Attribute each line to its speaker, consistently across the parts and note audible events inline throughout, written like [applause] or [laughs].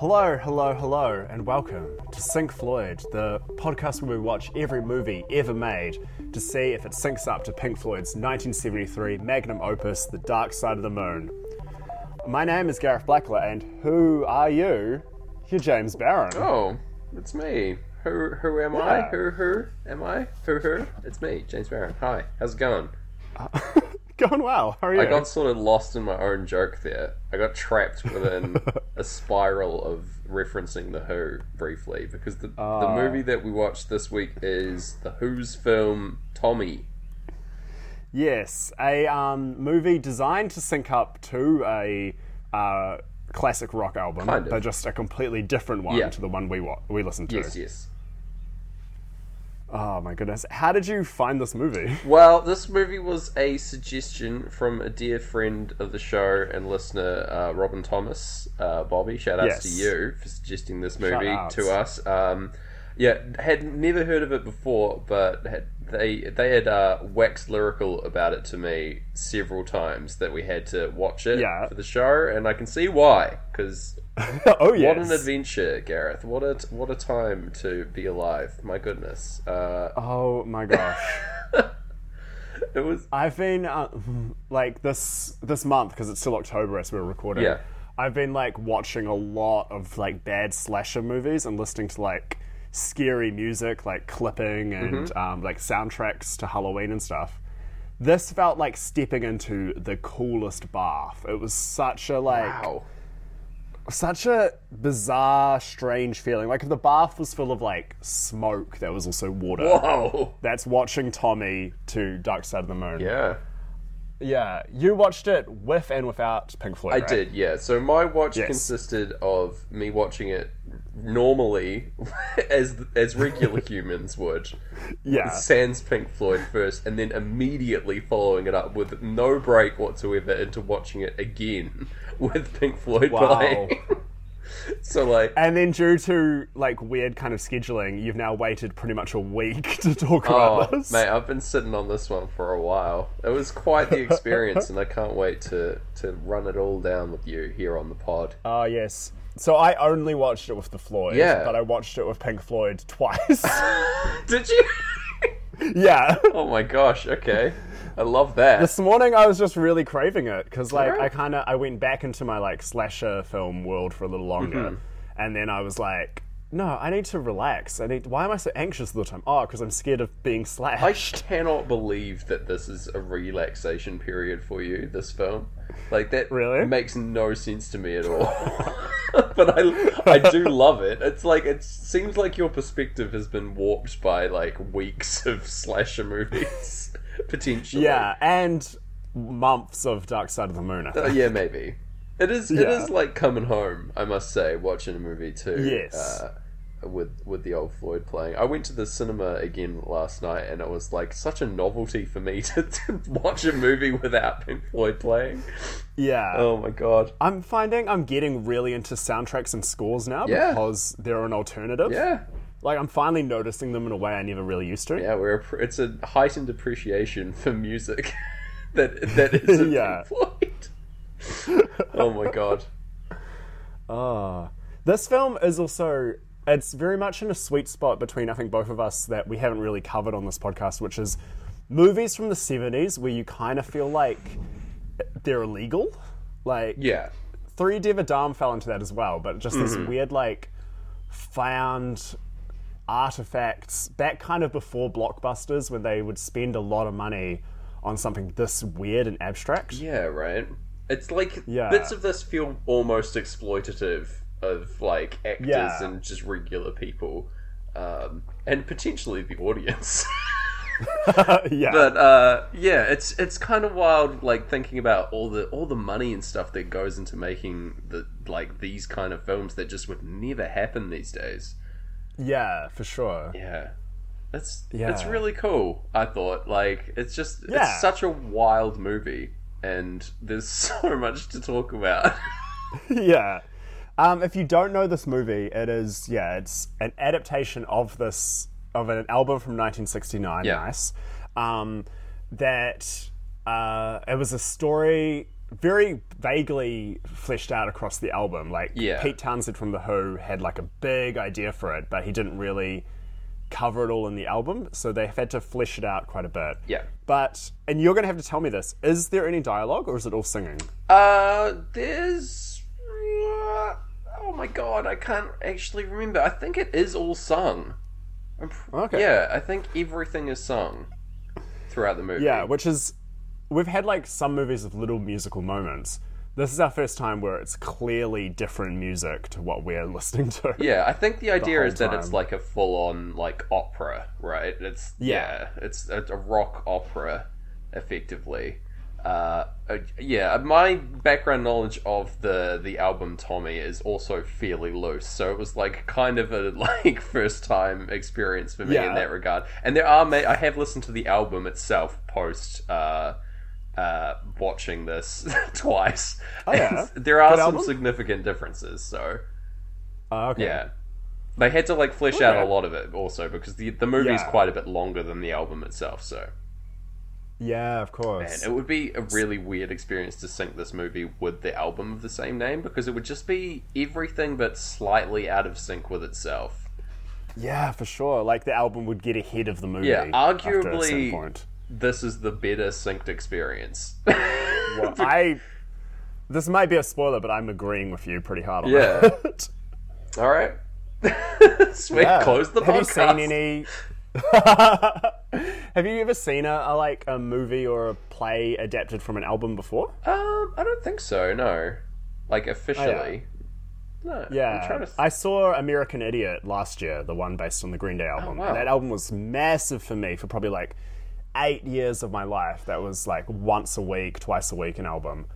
Speaker 1: Hello, hello, hello, and welcome to Sync Floyd, the podcast where we watch every movie ever made to see if it syncs up to Pink Floyd's 1973 magnum opus, The Dark Side of the Moon. My name is Gareth Blackler, and who are you? You're James Barron.
Speaker 2: Oh, it's me. Who who am I? Who who am I? Who who? It's me, James Barron. Hi, how's it going? [laughs]
Speaker 1: Going well. How are you?
Speaker 2: I got sort of lost in my own joke there. I got trapped within [laughs] a spiral of referencing the Who briefly because the the
Speaker 1: Ah.
Speaker 2: movie that we watched this week is the Who's film Tommy.
Speaker 1: Yes, a um, movie designed to sync up to a uh, classic rock album,
Speaker 2: Kind of.
Speaker 1: but just a completely different one
Speaker 2: Yeah.
Speaker 1: to the one we wa- we listened to.
Speaker 2: Yes, yes.
Speaker 1: Oh my goodness! How did you find this movie? [laughs]
Speaker 2: Well, this movie was a suggestion from a dear friend of the show and listener, uh, Robin Thomas. Uh, Bobby, shout outs to you for suggesting this movie to us. Um, yeah, had never heard of it before, but had, they they had uh, waxed lyrical about it to me several times that we had to watch it
Speaker 1: Yeah.
Speaker 2: for the show, and I can see why. Because [laughs]
Speaker 1: oh yes.
Speaker 2: what an adventure, Gareth! What a what a time to be alive! My goodness. Uh,
Speaker 1: Oh my gosh! [laughs]
Speaker 2: it was
Speaker 1: I've been uh, like this this month because it's still October as we're recording.
Speaker 2: Yeah.
Speaker 1: I've been like watching a lot of like bad slasher movies and listening to like scary music, like clipping and
Speaker 2: Mm-hmm.
Speaker 1: um, like soundtracks to Halloween and stuff. This felt like stepping into the coolest bath. It was such a like
Speaker 2: wow.
Speaker 1: Such a bizarre, strange feeling. Like if the bath was full of like smoke, there was also water.
Speaker 2: Whoa.
Speaker 1: That's watching Tommy to Dark Side of the Moon.
Speaker 2: Yeah.
Speaker 1: Yeah, you watched it with and without Pink Floyd.
Speaker 2: I
Speaker 1: right?
Speaker 2: did, yeah. So my watch
Speaker 1: Yes.
Speaker 2: consisted of me watching it normally, [laughs] as as regular [laughs] humans would.
Speaker 1: Yeah,
Speaker 2: Sans Pink Floyd first, and then immediately following it up with no break whatsoever into watching it again [laughs] with Pink Floyd
Speaker 1: Wow.
Speaker 2: playing. so like,
Speaker 1: and then due to like weird kind of scheduling, you've now waited pretty much a week to talk
Speaker 2: oh
Speaker 1: about this.
Speaker 2: mate, I've been sitting on this one for a while. It was quite the experience, and I can't wait to to run it all down with you here on the pod.
Speaker 1: Ah, yes. So I only watched it with the Floyd.
Speaker 2: Yeah.
Speaker 1: but I watched it with Pink Floyd twice. [laughs]
Speaker 2: Did you? [laughs]
Speaker 1: yeah.
Speaker 2: Oh my gosh, okay. I love that.
Speaker 1: This morning I was just really craving it because like
Speaker 2: Alright.
Speaker 1: I kind of I went back into my like slasher film world for a little longer,
Speaker 2: Mm-hmm.
Speaker 1: and then I was like, no, I need to relax. I need. Why am I so anxious all the time? Oh, because I'm scared of being slashed.
Speaker 2: I
Speaker 1: slashed.
Speaker 2: cannot believe that this is a relaxation period for you, this film. Like, that
Speaker 1: Really?
Speaker 2: makes no sense to me at all. [laughs] but I, I do love it. It's like, it seems like your perspective has been warped by, like, weeks [laughs] of slasher movies, [laughs] potentially.
Speaker 1: yeah, and months of Dark Side of the Moon. I
Speaker 2: Uh, yeah, maybe. It is. It
Speaker 1: Yeah.
Speaker 2: is like coming home. I must say, watching a movie too.
Speaker 1: Yes.
Speaker 2: Uh, with with the old Floyd playing, I went to the cinema again last night, and it was like such a novelty for me [laughs] to, to watch a movie without Pink Floyd playing.
Speaker 1: yeah.
Speaker 2: Oh my god!
Speaker 1: I'm finding I'm getting really into soundtracks and scores now
Speaker 2: Yeah.
Speaker 1: because they're an alternative.
Speaker 2: Yeah,
Speaker 1: Like I'm finally noticing them in a way I never really used to.
Speaker 2: yeah. We're it's a heightened appreciation for music [laughs] that that is [laughs]
Speaker 1: Yeah.
Speaker 2: Pink Floyd. [laughs] oh my god!
Speaker 1: Ah. This film is also it's very much in a sweet spot between I think both of us that we haven't really covered on this podcast, which is movies from the seventies where you kind of feel like they're illegal. Like
Speaker 2: Yeah,
Speaker 1: Three Dever Dam fell into that as well, but just this weird like found artifacts back kind of before blockbusters when they would spend a lot of money on something this weird and abstract.
Speaker 2: Yeah, right. It's like
Speaker 1: Yeah.
Speaker 2: bits of this feel almost exploitative of like actors
Speaker 1: Yeah.
Speaker 2: and just regular people, um, and potentially the audience. [laughs] [laughs]
Speaker 1: yeah.
Speaker 2: but uh, yeah, it's it's kind of wild, like thinking about all the all the money and stuff that goes into making the like these kind of films that just would never happen these days.
Speaker 1: yeah, for sure.
Speaker 2: Yeah. It's it's really cool. I thought like it's just
Speaker 1: Yeah.
Speaker 2: it's such a wild movie, and there's [laughs] so much to talk about. [laughs]
Speaker 1: yeah. Um, if you don't know this movie, it is yeah, it's an adaptation of this of an album from 1969.
Speaker 2: Yeah.
Speaker 1: Nice. Um, that uh, it was a story very vaguely fleshed out across the album. Like
Speaker 2: Yeah.
Speaker 1: Pete Townshend from The Who had like a big idea for it, but he didn't really cover it all in the album, so they've had to flesh it out quite a bit.
Speaker 2: Yeah.
Speaker 1: But and you're gonna have to tell me this: is there any dialogue, or is it all singing?
Speaker 2: Uh, there's. uh, oh my god, I can't actually remember. I think it is all sung.
Speaker 1: Okay.
Speaker 2: Yeah, I think everything is sung throughout the movie.
Speaker 1: Yeah, which is we've had like some movies with little musical moments. This is our first time where it's clearly different music to what we're listening to.
Speaker 2: Yeah, I think the [laughs] idea
Speaker 1: whole
Speaker 2: is that it's like a full-on like opera, right? It's
Speaker 1: Yeah.
Speaker 2: yeah, it's a, a rock opera, effectively. Uh, uh, yeah, my background knowledge of the the album Tommy is also fairly loose, so it was like kind of a [laughs] like first time experience for me in that regard. And there are, ma- I have listened to the album itself post. Uh, uh, watching this [laughs] twice,
Speaker 1: Oh, yeah? [laughs]
Speaker 2: There are
Speaker 1: Good
Speaker 2: some
Speaker 1: album?
Speaker 2: significant differences. So
Speaker 1: Oh, okay.
Speaker 2: yeah. They had to like flesh out a lot of it also because the the movie is
Speaker 1: Yeah.
Speaker 2: quite a bit longer than the album itself. So,
Speaker 1: Yeah, of course.
Speaker 2: and it would be a really weird experience to sync this movie with the album of the same name because it would just be everything but slightly out of sync with itself.
Speaker 1: Yeah, for sure. Like the album would get ahead of the movie.
Speaker 2: Yeah,
Speaker 1: after a certain
Speaker 2: arguably-
Speaker 1: point.
Speaker 2: This is the better synced experience.
Speaker 1: Well, [laughs] I. This might be a spoiler, but I'm agreeing with you pretty hard on
Speaker 2: Yeah.
Speaker 1: that. [laughs]
Speaker 2: All right, [laughs] sweet.
Speaker 1: Yeah.
Speaker 2: Close the
Speaker 1: Have
Speaker 2: podcast.
Speaker 1: you seen any? Have you ever seen a, a like a movie or a play adapted from an album before?
Speaker 2: Um, I don't think so. No, like officially. No. I'm
Speaker 1: Yeah,
Speaker 2: trying to.
Speaker 1: I saw American Idiot last year, the one based on the Green Day album.
Speaker 2: wow.
Speaker 1: And that album was massive for me for probably like eight years of my life. That was like once a week, twice a week an album.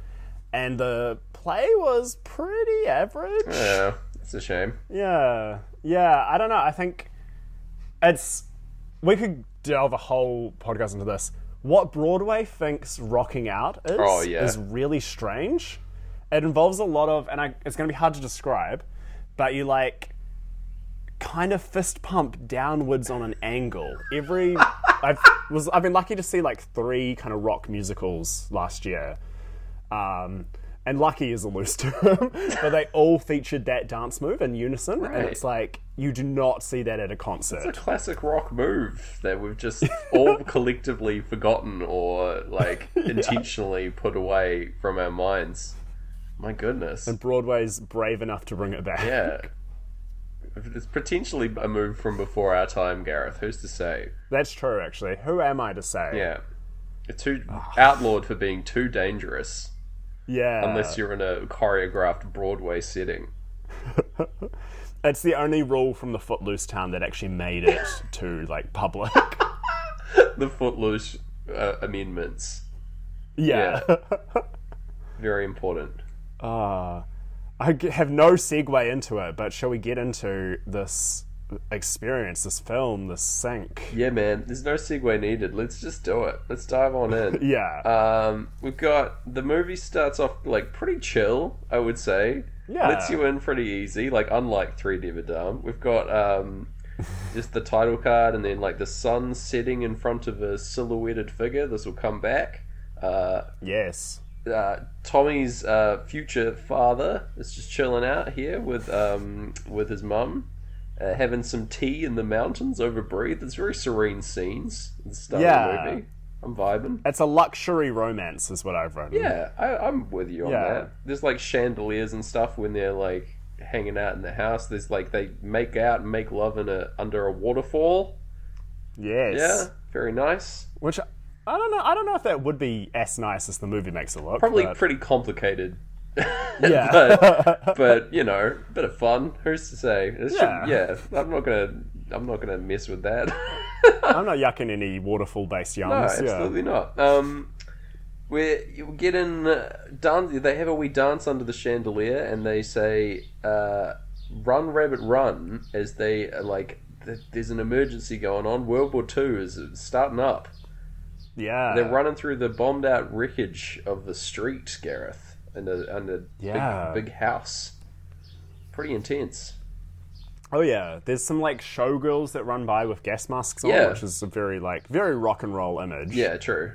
Speaker 1: And the play was pretty average.
Speaker 2: yeah, it's a shame.
Speaker 1: Yeah, yeah. I don't know. I think it's. We could delve a whole podcast into this. What Broadway thinks rocking out is
Speaker 2: Oh, yeah.
Speaker 1: is really strange. It involves a lot of, and I, it's going to be hard to describe, but you like kind of fist pump downwards on an angle. Every [laughs] I've was I've been lucky to see like three kind of rock musicals last year. Um, and lucky is a loose [laughs] term, but they all featured that dance move in unison, and it's like you do not see that at a concert.
Speaker 2: It's a classic rock move that we've just all [laughs] collectively forgotten or like intentionally put away from our minds. My goodness.
Speaker 1: And Broadway's brave enough to bring it back.
Speaker 2: Yeah. It's potentially a move from before our time, Gareth. Who's to say?
Speaker 1: That's true, actually. Who am I to say?
Speaker 2: Yeah. It's too outlawed for being too dangerous
Speaker 1: Yeah.
Speaker 2: unless you're in a choreographed Broadway setting. [laughs]
Speaker 1: It's the only rule from the Footloose town that actually made it [laughs] to like public. [laughs]
Speaker 2: The Footloose uh, amendments.
Speaker 1: yeah.
Speaker 2: Very important.
Speaker 1: Uh, I have no segue into it, but shall we get into this experience, this film, this sync?
Speaker 2: Yeah, man. There's no segue needed. Let's just do it. Let's dive on in. [laughs]
Speaker 1: Yeah.
Speaker 2: Um, we've got the movie starts off like pretty chill, I would say.
Speaker 1: Yeah.
Speaker 2: Lets you in pretty easy, like unlike Three Devadam. We've got um, [laughs] just the title card and then like the sun setting in front of a silhouetted figure. This will come back. Uh,
Speaker 1: yes.
Speaker 2: Uh, Tommy's uh, future father is just chilling out here with um, with his mum, uh, having some tea in the mountains over Breathe. It's very serene scenes at the start
Speaker 1: Yeah.
Speaker 2: of the movie. I'm vibing.
Speaker 1: It's a luxury romance, is what I've written.
Speaker 2: Yeah, I, I'm with you on
Speaker 1: Yeah.
Speaker 2: that. There's like chandeliers and stuff when they're like hanging out in the house. There's like they make out and make love in a under a waterfall.
Speaker 1: Yes.
Speaker 2: Yeah, very nice.
Speaker 1: Which I don't know. I don't know if that would be as nice as the movie makes it look.
Speaker 2: Probably
Speaker 1: but-
Speaker 2: pretty complicated. [laughs]
Speaker 1: Yeah.
Speaker 2: but, but you know, bit of fun. Who's to say? It should-
Speaker 1: Yeah.
Speaker 2: yeah. I'm not gonna. I'm not gonna mess with that. [laughs]
Speaker 1: I'm not yucking any waterfall based
Speaker 2: no,
Speaker 1: yums. yeah.
Speaker 2: absolutely not. Um, where you get in uh, dance. They have a wee dance under the chandelier, and they say, uh, "Run, rabbit, run!" As they are like, th- there's an emergency going on. World War Two is starting up.
Speaker 1: Yeah.
Speaker 2: They're running through the bombed out wreckage of the street, Gareth, and a, and a
Speaker 1: Yeah.
Speaker 2: big, big house. Pretty intense.
Speaker 1: Oh yeah, there's some like showgirls that run by with gas masks on,
Speaker 2: Yeah.
Speaker 1: which is a very like very rock and roll image.
Speaker 2: Yeah, true.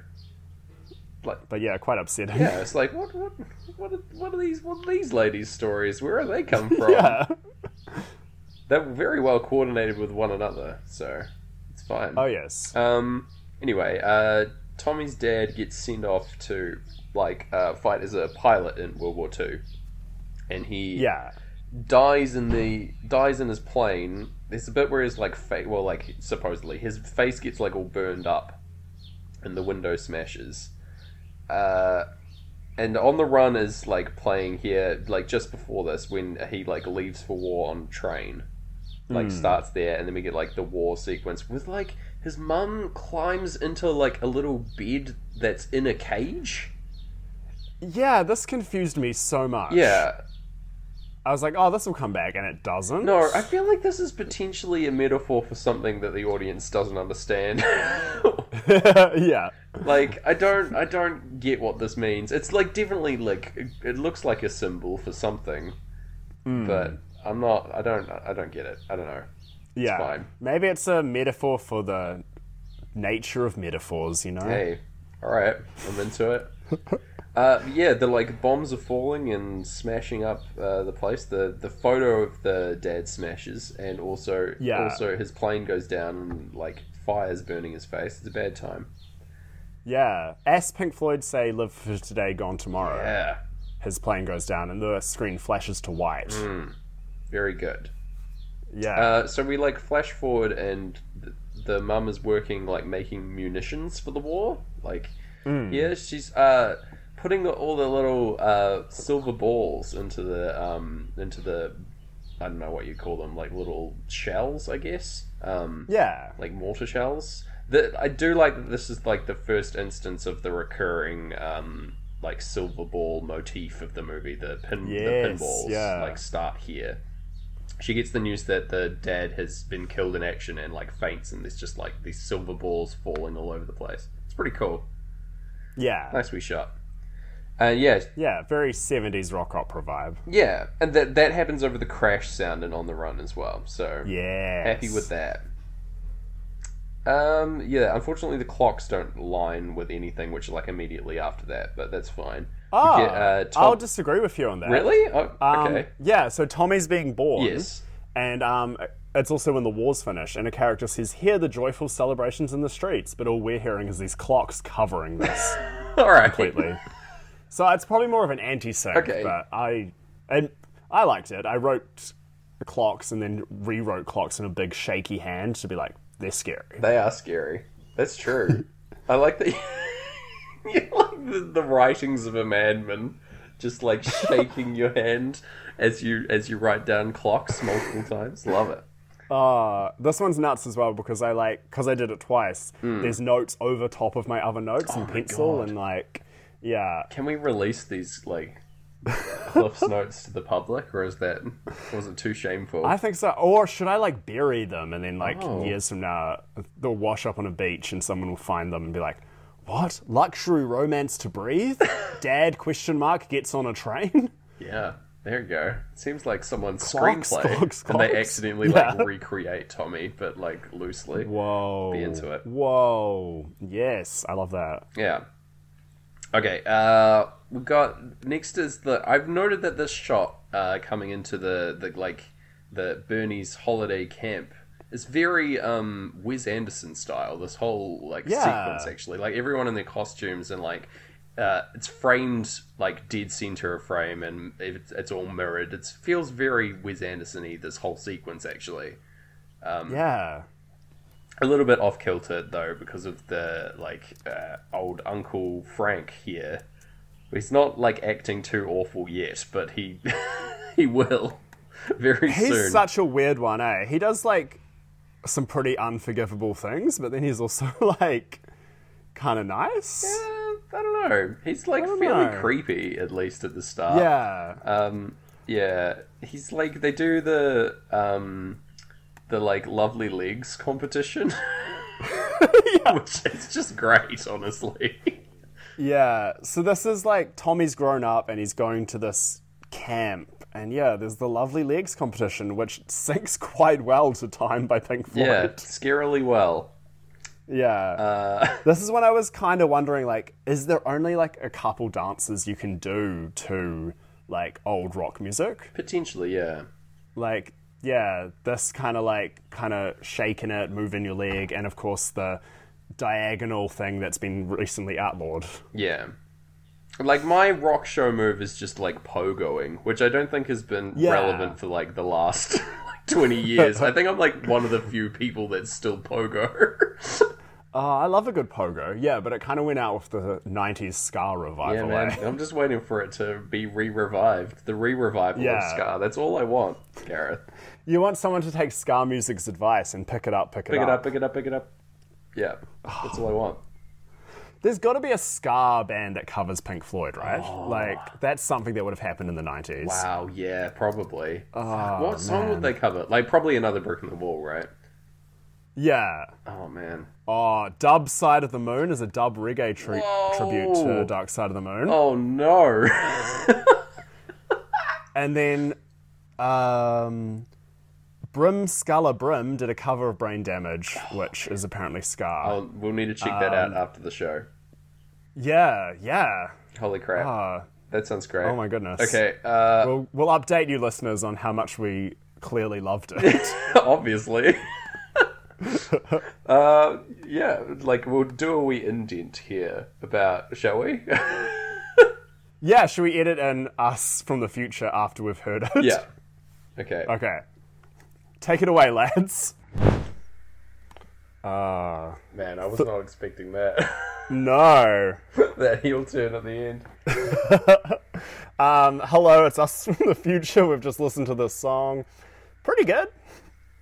Speaker 2: like
Speaker 1: But yeah, quite upsetting.
Speaker 2: yeah, it's like [laughs] what what what are, what are these what are these ladies' stories? Where are they come [laughs] from?
Speaker 1: yeah.
Speaker 2: They're very well coordinated with one another, so it's fine.
Speaker 1: Oh yes.
Speaker 2: Um. Anyway, uh, Tommy's dad gets sent off to like uh, fight as a pilot in World War Two, and he
Speaker 1: Yeah.
Speaker 2: dies in the dies in his plane. There's a bit where his like face, well, like supposedly his face gets like all burned up, and the window smashes. Uh, and on the run is like playing here, like just before this when he like leaves for war on train, like starts there, and then we get like the war sequence with like his mum climbs into like a little bed that's in a cage.
Speaker 1: Yeah, this confused me so much.
Speaker 2: Yeah,
Speaker 1: I was like, oh, this will come back, and it doesn't.
Speaker 2: No, I feel like this is potentially a metaphor for something that the audience doesn't understand. [laughs] [laughs]
Speaker 1: yeah.
Speaker 2: like, I don't, I don't get what this means. It's like definitely like it, it looks like a symbol for something,
Speaker 1: Hmm.
Speaker 2: but I'm not. I don't. I don't get it. I don't know.
Speaker 1: Yeah.
Speaker 2: fine.
Speaker 1: Maybe it's a metaphor for the nature of metaphors, you know?
Speaker 2: Hey, all right, I'm into it. Uh, yeah, the like bombs are falling and smashing up uh, the place. The the photo of the dad smashes, and also
Speaker 1: Yeah.
Speaker 2: also his plane goes down and like fires burning his face. It's a bad time.
Speaker 1: Yeah. As Pink Floyd say, live for today, gone tomorrow.
Speaker 2: Yeah,
Speaker 1: His plane goes down and the screen flashes to white.
Speaker 2: Hmm. very good.
Speaker 1: Yeah.
Speaker 2: Uh, so we like flash forward, and the, the mum is working like making munitions for the war. Like, yeah, she's uh, putting the, all the little uh, silver balls into the um, into the I don't know what you call them, like little shells, I guess. Um,
Speaker 1: yeah.
Speaker 2: like mortar shells. That I do like that this is like the first instance of the recurring um like silver ball motif of the movie. The pin the pinballs
Speaker 1: yeah.
Speaker 2: like start here. She gets the news that the dad has been killed in action and like faints and there's just like these silver balls falling all over the place. It's pretty cool.
Speaker 1: Yeah.
Speaker 2: Nice wee shot. Uh, yeah,
Speaker 1: Yeah. Very 70s rock opera vibe.
Speaker 2: yeah, and that that happens over the crash sound and on the run as well. So
Speaker 1: Yeah.
Speaker 2: happy with that. Um, yeah, unfortunately the clocks don't line with anything, which is like immediately after that, but that's fine.
Speaker 1: Oh,
Speaker 2: get, uh, Tom-
Speaker 1: I'll disagree with you on that.
Speaker 2: really? Oh,
Speaker 1: Um,
Speaker 2: okay.
Speaker 1: Yeah, so Tommy's being born.
Speaker 2: Yes.
Speaker 1: And um, it's also when the war's finished, and a character says, Hear the joyful celebrations in the streets, but all we're hearing is these clocks covering this [laughs]
Speaker 2: All right.
Speaker 1: completely. so it's probably more of an anti sync,
Speaker 2: Okay.
Speaker 1: but I and I liked it. I wrote clocks and then rewrote clocks in a big shaky hand to be like, they're scary.
Speaker 2: They are scary. That's true. [laughs] I like that. [laughs] you like the, the writings of a madman, just like [laughs] shaking your hand as you as you write down clocks multiple times. Love it.
Speaker 1: Uh, this one's nuts as well because I like because I did it twice.
Speaker 2: Hmm.
Speaker 1: There's notes over top of my other notes in pencil
Speaker 2: God.
Speaker 1: and like, yeah,
Speaker 2: Can we release these like Cliff's [laughs] notes to the public, or is that was it too shameful?
Speaker 1: I think so. Or should I like bury them and then like
Speaker 2: Oh.
Speaker 1: years from now they'll wash up on a beach and someone will find them and be like, "What luxury romance to breathe?" [laughs] Dad question mark gets on a train.
Speaker 2: Yeah, there you go. Seems like someone's
Speaker 1: Clocks,
Speaker 2: screenplay,
Speaker 1: clocks,
Speaker 2: and they accidentally
Speaker 1: Yeah.
Speaker 2: like recreate Tommy, but like loosely.
Speaker 1: Whoa!
Speaker 2: Be into it.
Speaker 1: Whoa! Yes, I love that.
Speaker 2: Yeah. Okay. Uh, we got next is the. I've noted that this shot uh, coming into the the like the Bernie's holiday camp is very um Wes Anderson style. This whole like
Speaker 1: Yeah.
Speaker 2: sequence actually, like everyone in their costumes and like. Uh, it's framed like dead center of frame, and it's, it's all mirrored. It feels very Wes Anderson-y. This whole sequence, actually, Um,
Speaker 1: Yeah.
Speaker 2: a little bit off kilter though because of the like uh, old Uncle Frank here. He's not like acting too awful yet, but he [laughs] he will [laughs] very soon.
Speaker 1: He's such a weird one, eh? He does like some pretty unforgivable things, but then he's also [laughs] like kind of nice.
Speaker 2: Uh, I don't know. He's like fairly
Speaker 1: know.
Speaker 2: creepy at least at the start.
Speaker 1: Yeah.
Speaker 2: Um, yeah, he's like they do the um, the like lovely legs competition, [laughs] which is just great, honestly. [laughs]
Speaker 1: Yeah, so this is like Tommy's grown up and he's going to this camp. And yeah, there's the Lovely Legs competition, which [laughs] syncs quite well to Time by Pink Floyd.
Speaker 2: yeah, scarily well.
Speaker 1: Yeah.
Speaker 2: Uh, [laughs]
Speaker 1: This is when I was kind of wondering, like, is there only like a couple dances you can do to like old rock music?
Speaker 2: potentially, yeah.
Speaker 1: Like, yeah, this kind of like kind of shaking it, moving your leg, and of course the diagonal thing that's been recently outlawed.
Speaker 2: Yeah. Like my rock show move is just like pogoing, which I don't think has been
Speaker 1: Yeah.
Speaker 2: relevant for like the last [laughs] like 20 years. I think I'm like one of the few people that's still pogo.
Speaker 1: Oh, [laughs] I love a good pogo. Yeah, but it kind of went out with the '90s ska
Speaker 2: yeah,
Speaker 1: revival.
Speaker 2: man.
Speaker 1: eh?
Speaker 2: I'm just waiting for it to be re-revived. The re-revival of
Speaker 1: Yeah.
Speaker 2: ska. That's all I want, Gareth.
Speaker 1: You want someone to take ska music's advice and pick it up, pick it up.
Speaker 2: Pick
Speaker 1: up.
Speaker 2: it up, pick it up, pick it up. Yeah, that's all I want.
Speaker 1: There's got to be a ska band that covers Pink Floyd, right?
Speaker 2: Oh.
Speaker 1: Like that's something that would have happened in the '90s.
Speaker 2: Wow, yeah, probably.
Speaker 1: Oh,
Speaker 2: what song would they cover? Like probably another brick in the wall, right?
Speaker 1: Yeah.
Speaker 2: Oh man.
Speaker 1: Oh, Dub Side of the Moon is a dub reggae tri- tribute to Dark Side of the Moon.
Speaker 2: Oh no. [laughs]
Speaker 1: And then um, Bim Skala Bim did a cover of Brain Damage, which is apparently ska.
Speaker 2: I'll, we'll need to check that
Speaker 1: Um,
Speaker 2: out after the show.
Speaker 1: Yeah, yeah.
Speaker 2: Holy crap.
Speaker 1: Ah,
Speaker 2: That sounds great.
Speaker 1: oh my goodness.
Speaker 2: Okay, uh,
Speaker 1: We'll, we'll update you listeners on how much we clearly loved it. [laughs]
Speaker 2: obviously. [laughs] uh, yeah, like we'll do a wee indent here about, shall we?
Speaker 1: yeah, should we edit in us from the future after we've heard it?
Speaker 2: yeah. Okay.
Speaker 1: Okay. Take it away, lads. Uh, [laughs]
Speaker 2: Man, I was not expecting that. [laughs]
Speaker 1: no.
Speaker 2: that heel turn at the end. [laughs]
Speaker 1: Um, hello, it's us from the future. We've just listened to this song. Pretty good.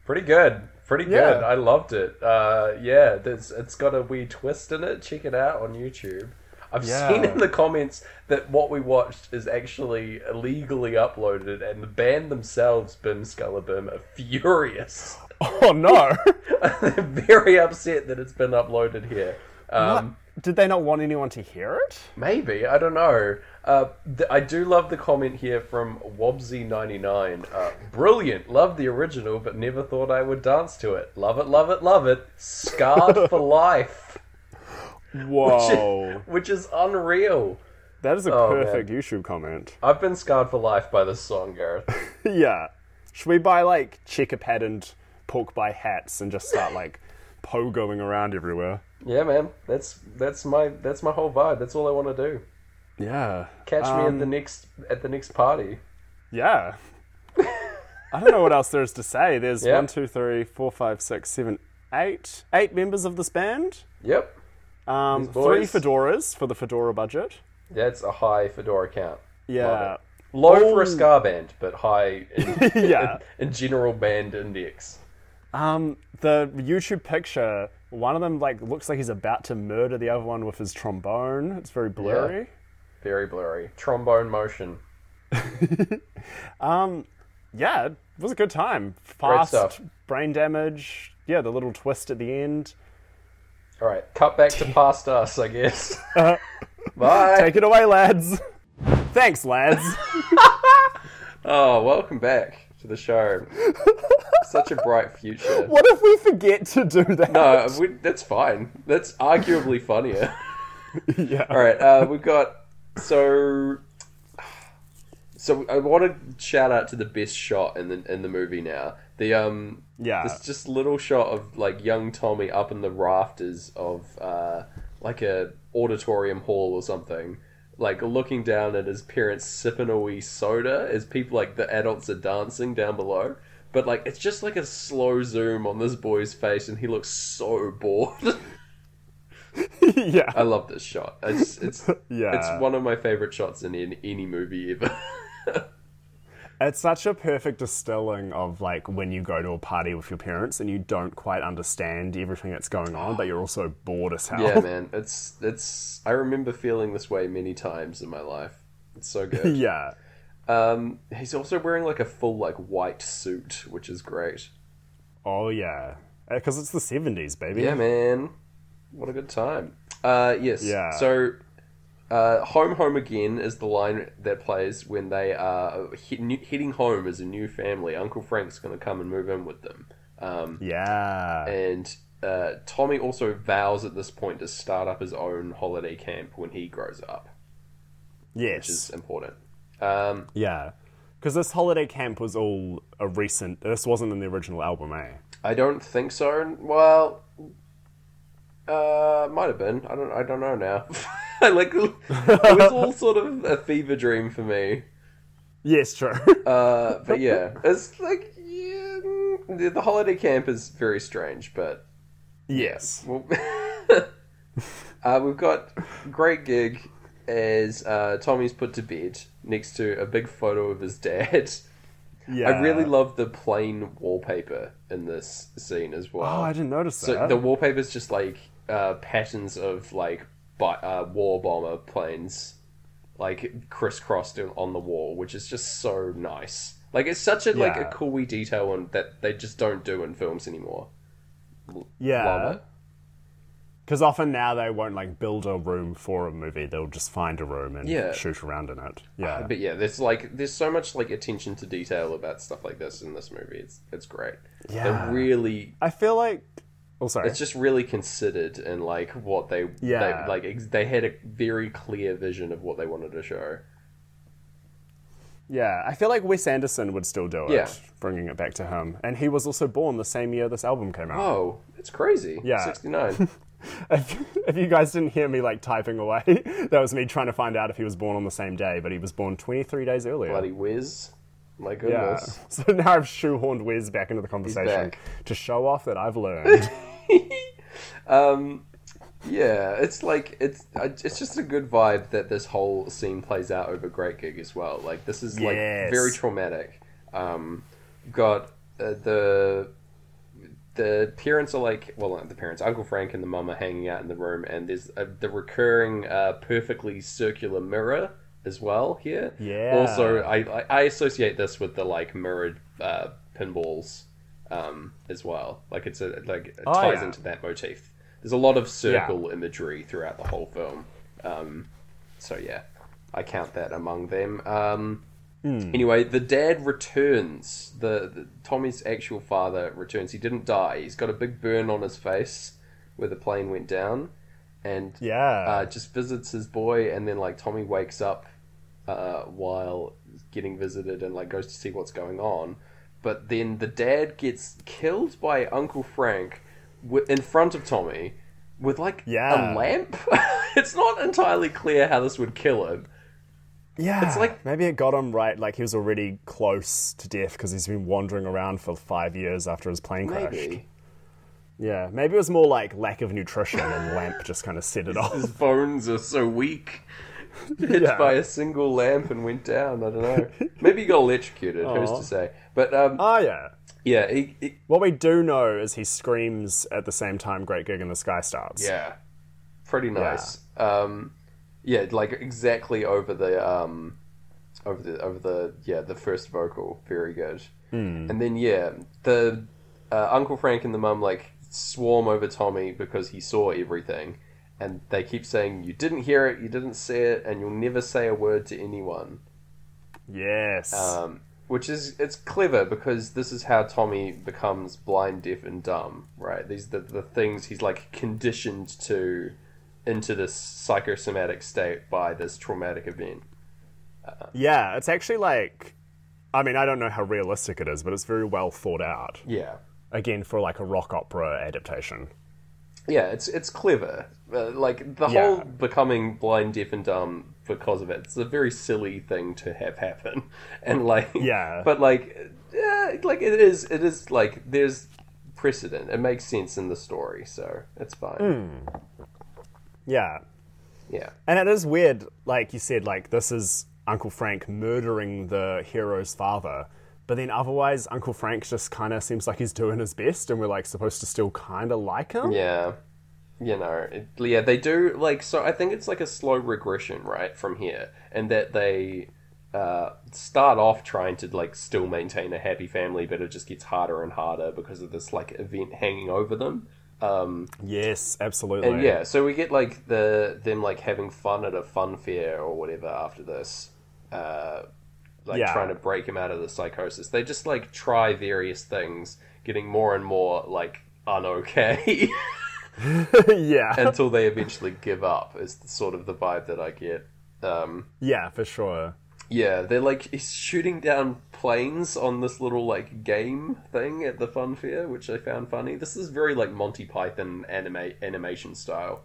Speaker 2: Pretty good. Pretty good.
Speaker 1: Yeah.
Speaker 2: I loved it. Uh, yeah, it's got a wee twist in it. Check it out on YouTube. I've
Speaker 1: Yeah.
Speaker 2: seen in the comments that what we watched is actually illegally uploaded, and the band themselves, Bim Skala Bim, are furious. [laughs]
Speaker 1: Oh no. [laughs]
Speaker 2: They're very upset that it's been uploaded here. Um,
Speaker 1: Did they not want anyone to hear it?
Speaker 2: Maybe I don't know. Uh, th- I do love the comment here from Wobsy99. Uh, Brilliant, love the original, but never thought I would dance to it. Love it, love it, love it. Scarred [laughs] for life,
Speaker 1: Whoa.
Speaker 2: which is unreal.
Speaker 1: that is a
Speaker 2: Oh,
Speaker 1: perfect YouTube comment.
Speaker 2: I've been scarred for life by this song, Gareth. [laughs]
Speaker 1: yeah. Should we buy like checker patterned pork pie hats and just start like pogoing around everywhere?
Speaker 2: Yeah, man, that's that's my that's my whole vibe. That's all I want to do.
Speaker 1: Yeah.
Speaker 2: Catch me at
Speaker 1: Um,
Speaker 2: the next at the next party.
Speaker 1: Yeah. [laughs] I don't know what else there is to say. There's
Speaker 2: Yeah.
Speaker 1: one, two, three, four, five, six, seven, eight, eight members of this band.
Speaker 2: Yep,
Speaker 1: Um, three fedoras for the fedora budget.
Speaker 2: that's a high fedora count.
Speaker 1: Yeah.
Speaker 2: Low for
Speaker 1: Oh.
Speaker 2: a ska band, but high [laughs] in,
Speaker 1: Yeah.
Speaker 2: in general band index.
Speaker 1: Um, the YouTube picture, one of them like looks like he's about to murder the other one with his trombone. It's very blurry.
Speaker 2: Very blurry. Trombone motion. [laughs]
Speaker 1: Yeah, it was a good time. Fast,
Speaker 2: stuff.
Speaker 1: brain damage. Yeah, the little twist at the end.
Speaker 2: All right, cut back to past us, I guess. [laughs] Bye.
Speaker 1: Take it away, lads. Thanks, lads. [laughs]
Speaker 2: Oh, welcome back to the show. Such a bright future.
Speaker 1: what if we forget to do that?
Speaker 2: No, we, that's fine. That's arguably funnier. [laughs]
Speaker 1: yeah.
Speaker 2: All right, uh, we've got so. So I want to shout out to the best shot in the in the movie now. The um
Speaker 1: Yeah.
Speaker 2: this just little shot of like young Tommy up in the rafters of uh like a auditorium hall or something, like looking down at his parents sipping a wee soda as people like the adults are dancing down below. But like it's just like a slow zoom on this boy's face and he looks so bored. [laughs]
Speaker 1: yeah.
Speaker 2: I love this shot. It's it's [laughs]
Speaker 1: Yeah.
Speaker 2: it's one of my favorite shots in, in any movie ever. [laughs]
Speaker 1: It's such a perfect distilling of like when you go to a party with your parents and you don't quite understand everything that's going on, but you're also bored as hell.
Speaker 2: yeah, [laughs] man. It's it's. I remember feeling this way many times in my life. It's so good. [laughs]
Speaker 1: yeah.
Speaker 2: Um, he's also wearing like a full like white suit, which is great.
Speaker 1: Oh yeah. Because it's the 70s, baby.
Speaker 2: Yeah, man. What a good time. Uh, yes.
Speaker 1: Yeah.
Speaker 2: So, uh, home, home again is the line that plays when they are hit, new, hitting home as a new family. Uncle Frank's going to come and move in with them. Um,
Speaker 1: Yeah.
Speaker 2: and uh, Tommy also vows at this point to start up his own holiday camp when he grows up,
Speaker 1: Yes.
Speaker 2: which is important. Um,
Speaker 1: Yeah. Because this holiday camp was all a recent. This wasn't in the original album, eh?
Speaker 2: I don't think so. Well, uh, might have been. I don't. I don't know now. [laughs] [laughs] Like it was all sort of a fever dream for me.
Speaker 1: Yes, true.
Speaker 2: Uh, but [laughs] yeah, it's like yeah, the, holiday camp is very strange, but
Speaker 1: yes.
Speaker 2: well, [laughs] uh, we've got great gig as uh, Tommy's put to bed next to a big photo of his dad.
Speaker 1: Yeah.
Speaker 2: I really love the plain wallpaper in this scene as well.
Speaker 1: Oh, I didn't notice
Speaker 2: So
Speaker 1: that.
Speaker 2: the wallpaper is just like uh, patterns of like bi- uh, war bomber planes, like crisscrossed on the wall, which is just so nice. Like it's such a like a
Speaker 1: Yeah.
Speaker 2: cool wee detail and that they just don't do in films anymore. Love
Speaker 1: yeah. Because often now they won't like build a room for a movie; they'll just find a room and
Speaker 2: Yeah.
Speaker 1: shoot around in it. Yeah.
Speaker 2: But yeah, there's like there's so much like attention to detail about stuff like this in this movie. It's it's great.
Speaker 1: Yeah.
Speaker 2: They're really
Speaker 1: I feel like. Oh, sorry.
Speaker 2: it's just really considered and like what they
Speaker 1: Yeah.
Speaker 2: they, like ex- they had a very clear vision of what they wanted to show.
Speaker 1: Yeah, I feel like Wes Anderson would still do it,
Speaker 2: Yeah.
Speaker 1: bringing it back to him. And he was also born the same year this album came out.
Speaker 2: Oh, it's crazy.
Speaker 1: Yeah.
Speaker 2: 69. [laughs]
Speaker 1: If, if you guys didn't hear me like typing away, [laughs] that was me trying to find out if he was born on the same day, but he was born 23 days earlier.
Speaker 2: Bloody whiz. My
Speaker 1: yeah.
Speaker 2: goodness. [laughs]
Speaker 1: So now I've shoehorned Wes back into the conversation to show off that I've learned. [laughs]
Speaker 2: Um, yeah, it's like, it's it's just a good vibe that this whole scene plays out over Great Gig as well. Like, this is like
Speaker 1: Yes.
Speaker 2: very traumatic. Um, got uh, the. The parents are like, well, not the parents, Uncle Frank and the mum are hanging out in the room, and there's a, the recurring, uh, perfectly circular mirror as well here.
Speaker 1: Yeah.
Speaker 2: Also, I, I I associate this with the like mirrored uh, pinballs um, as well. Like it's a like it
Speaker 1: Oh,
Speaker 2: ties
Speaker 1: yeah.
Speaker 2: into that motif. There's a lot of circle imagery throughout the whole film. Um, so yeah, I count that among them. Um,
Speaker 1: Hmm.
Speaker 2: Anyway, the dad returns. The, the Tommy's actual father returns. He didn't die. He's got a big burn on his face where the plane went down, and
Speaker 1: yeah.
Speaker 2: uh, just visits his boy, and then like Tommy wakes up uh, while getting visited and like goes to see what's going on. But then the dad gets killed by Uncle Frank wi- in front of Tommy with like
Speaker 1: Yeah.
Speaker 2: a lamp. [laughs] it's not entirely clear how this would kill him.
Speaker 1: yeah.
Speaker 2: it's like-
Speaker 1: maybe it got him right. Like he was already close to death because he's been wandering around for five years after his plane crashed.
Speaker 2: Maybe
Speaker 1: Yeah, maybe it was more like lack of nutrition and lamp just kind of set it off.
Speaker 2: his bones are so weak. [laughs] Hit
Speaker 1: Yeah.
Speaker 2: by a single lamp and went down. I don't know. Maybe he got electrocuted. Who's to say? But um,
Speaker 1: Oh yeah.
Speaker 2: yeah, he, he,
Speaker 1: What we do know is he screams at the same time Great Gig in the Sky starts.
Speaker 2: Yeah, pretty nice. Um, yeah, like exactly over the um, over the over the yeah the first vocal, very good. And then yeah, the uh, Uncle Frank and the mum like swarm over Tommy because he saw everything, and they keep saying, "You didn't hear it, you didn't see it, and you'll never say a word to anyone."
Speaker 1: Yes.
Speaker 2: Um, which is it's clever because this is how Tommy becomes blind, deaf, and dumb. Right? These the the things he's like conditioned to into this psychosomatic state by this traumatic event.
Speaker 1: yeah, it's actually like, I mean, I don't know how realistic it is, but it's very well thought out.
Speaker 2: Yeah,
Speaker 1: Again, for like a rock opera adaptation.
Speaker 2: yeah, it's it's clever. Uh, like the
Speaker 1: Yeah.
Speaker 2: whole becoming blind, deaf, and dumb because of it. It's a very silly thing to have happen, [laughs] and like
Speaker 1: Yeah. [laughs]
Speaker 2: but like yeah, like it is it is like there's precedent. It makes sense in the story, so it's fine.
Speaker 1: Yeah.
Speaker 2: Yeah.
Speaker 1: And it is weird, like you said, like this is Uncle Frank murdering the hero's father. But then otherwise, Uncle Frank just kind of seems like he's doing his best, and we're like supposed to still kind of like him.
Speaker 2: Yeah. You know, it, yeah, they do like so. I think it's like a slow regression, right, from here, and that they uh, start off trying to like still maintain a happy family, but it just gets harder and harder because of this like event hanging over them. Um,
Speaker 1: Yes, absolutely.
Speaker 2: and yeah, so we get like the them like having fun at a fun fair or whatever after this, uh, like
Speaker 1: Yeah.
Speaker 2: trying to break him out of the psychosis. They just like try various things, getting more and more like unokay [laughs]
Speaker 1: yeah.
Speaker 2: until they eventually give up. Is the, sort of the vibe that I get. Um,
Speaker 1: yeah, for sure.
Speaker 2: yeah, they're like he's shooting down planes on this little like game thing at the fun fair, which I found funny. This is very like Monty Python anime animation style.